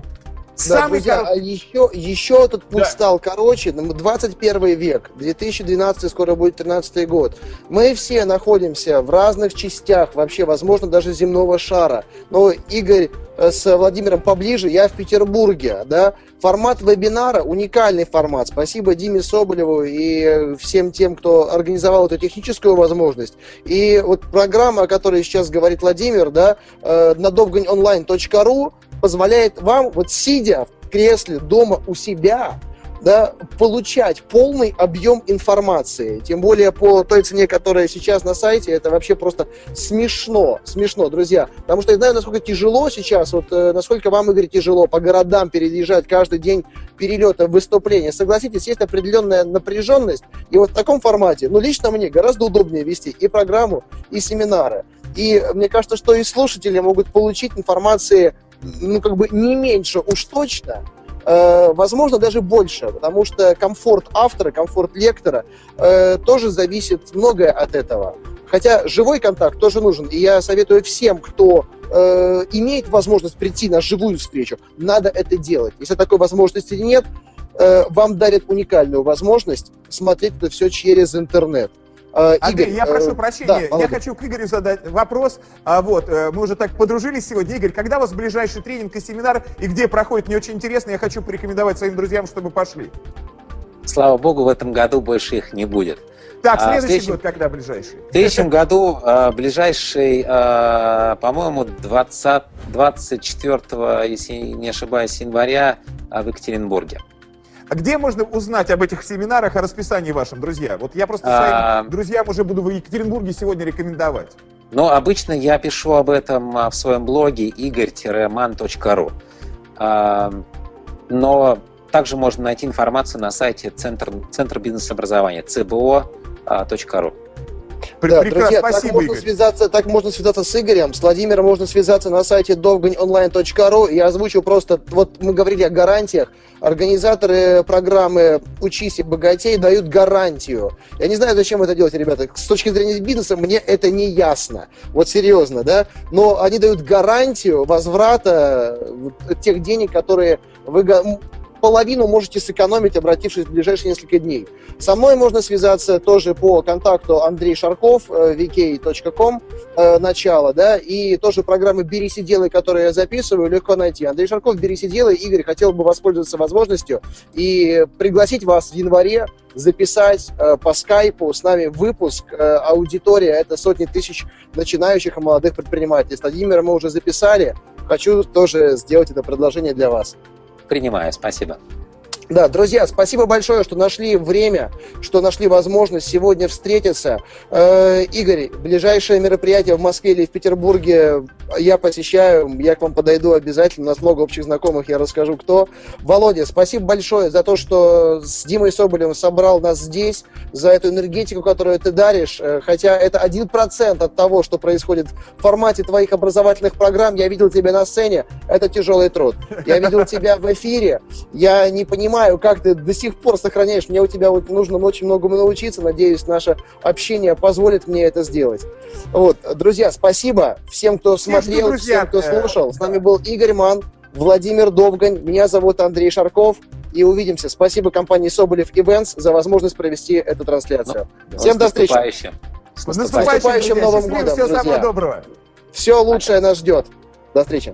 Да, Самый друзья, корот... а еще, еще этот путь да. стал короче. 21 век, 2012 скоро будет 13 год. Мы все находимся в разных частях, вообще, возможно, даже земного шара. Но Игорь э, с Владимиром поближе, я в Петербурге, да. Формат вебинара, уникальный формат. Спасибо Диме Соболеву и всем тем, кто организовал эту техническую возможность. И вот программа, о которой сейчас говорит Владимир, да, э, на довганьонлайн.ру, позволяет вам, вот сидя в кресле дома у себя, да, получать полный объем информации. Тем более по той цене, которая сейчас на сайте, это вообще просто смешно. Смешно, друзья. Потому что я знаю, насколько тяжело сейчас, вот э, насколько вам, Игорь, тяжело по городам переезжать каждый день перелета, выступления. Согласитесь, есть определенная напряженность. И вот в таком формате, ну, лично мне гораздо удобнее вести и программу, и семинары. И мне кажется, что и слушатели могут получить информации ну, как бы не меньше уж точно, э, возможно, даже больше, потому что комфорт автора, комфорт лектора э, тоже зависит многое от этого. Хотя живой контакт тоже нужен, и я советую всем, кто э, имеет возможность прийти на живую встречу, надо это делать. Если такой возможности нет, э, вам дарят уникальную возможность смотреть это все через интернет. Э, Андрей, Игорь, я прошу э, прощения, да, я хочу к Игорю задать вопрос. А, вот, э, мы уже так подружились сегодня. Игорь, когда у вас ближайший тренинг и семинар, и где проходит, мне очень интересно, я хочу порекомендовать своим друзьям, чтобы пошли. Слава богу, в этом году больше их не будет. Так, следующий, а, следующем, год когда ближайший? В следующем году а, ближайший, а, по-моему, 20, 24, если не ошибаюсь, января а, в Екатеринбурге. А где можно узнать об этих семинарах, о расписании вашем, друзья? Вот я просто своим а... друзьям уже буду в Екатеринбурге сегодня рекомендовать. Ну, обычно я пишу об этом а, в своем блоге игорь-man.ru. Но также можно найти информацию на сайте Центр, Центр бизнес-образования cbo.ru. Да, Прекрасно, друзья, спасибо, так можно, связаться, так можно связаться с Игорем, с Владимиром можно связаться на сайте довганьонлайн.ру. Я озвучу просто, вот мы говорили о гарантиях. Организаторы программы «Учись и богатей» дают гарантию. Я не знаю, зачем это делать, ребята. С точки зрения бизнеса мне это не ясно. Вот серьезно, да? Но они дают гарантию возврата тех денег, которые вы половину можете сэкономить, обратившись в ближайшие несколько дней. Со мной можно связаться тоже по контакту Андрей Шарков, э, vk.com, э, начало, да, и тоже программы «Берись и делай», которую я записываю, легко найти. Андрей Шарков, «Берись и делай». Игорь, хотел бы воспользоваться возможностью и пригласить вас в январе записать э, по скайпу с нами выпуск. Э, аудитория – это сотни тысяч начинающих и молодых предпринимателей. С мы уже записали. Хочу тоже сделать это предложение для вас принимаю, спасибо. Да, друзья, спасибо большое, что нашли время, что нашли возможность сегодня встретиться. Э, Игорь, ближайшее мероприятие в Москве или в Петербурге я посещаю, я к вам подойду обязательно, у нас много общих знакомых, я расскажу, кто. Володя, спасибо большое за то, что с Димой Соболевым собрал нас здесь, за эту энергетику, которую ты даришь, э, хотя это один процент от того, что происходит в формате твоих образовательных программ. Я видел тебя на сцене, это тяжелый труд. Я видел тебя в эфире, я не понимаю, понимаю, как ты до сих пор сохраняешь. Мне у тебя вот нужно очень многому научиться. Надеюсь, наше общение позволит мне это сделать. Вот, друзья, спасибо всем, кто смотрел, друзья. всем, кто слушал. С нами был Игорь Ман, Владимир Довгань. Меня зовут Андрей Шарков. И увидимся. Спасибо компании Соболев Events за возможность провести эту трансляцию. Ну, Всем до встречи. С наступающим, с наступающим Новым годом, Всего самого доброго. Все лучшее нас ждет. До встречи.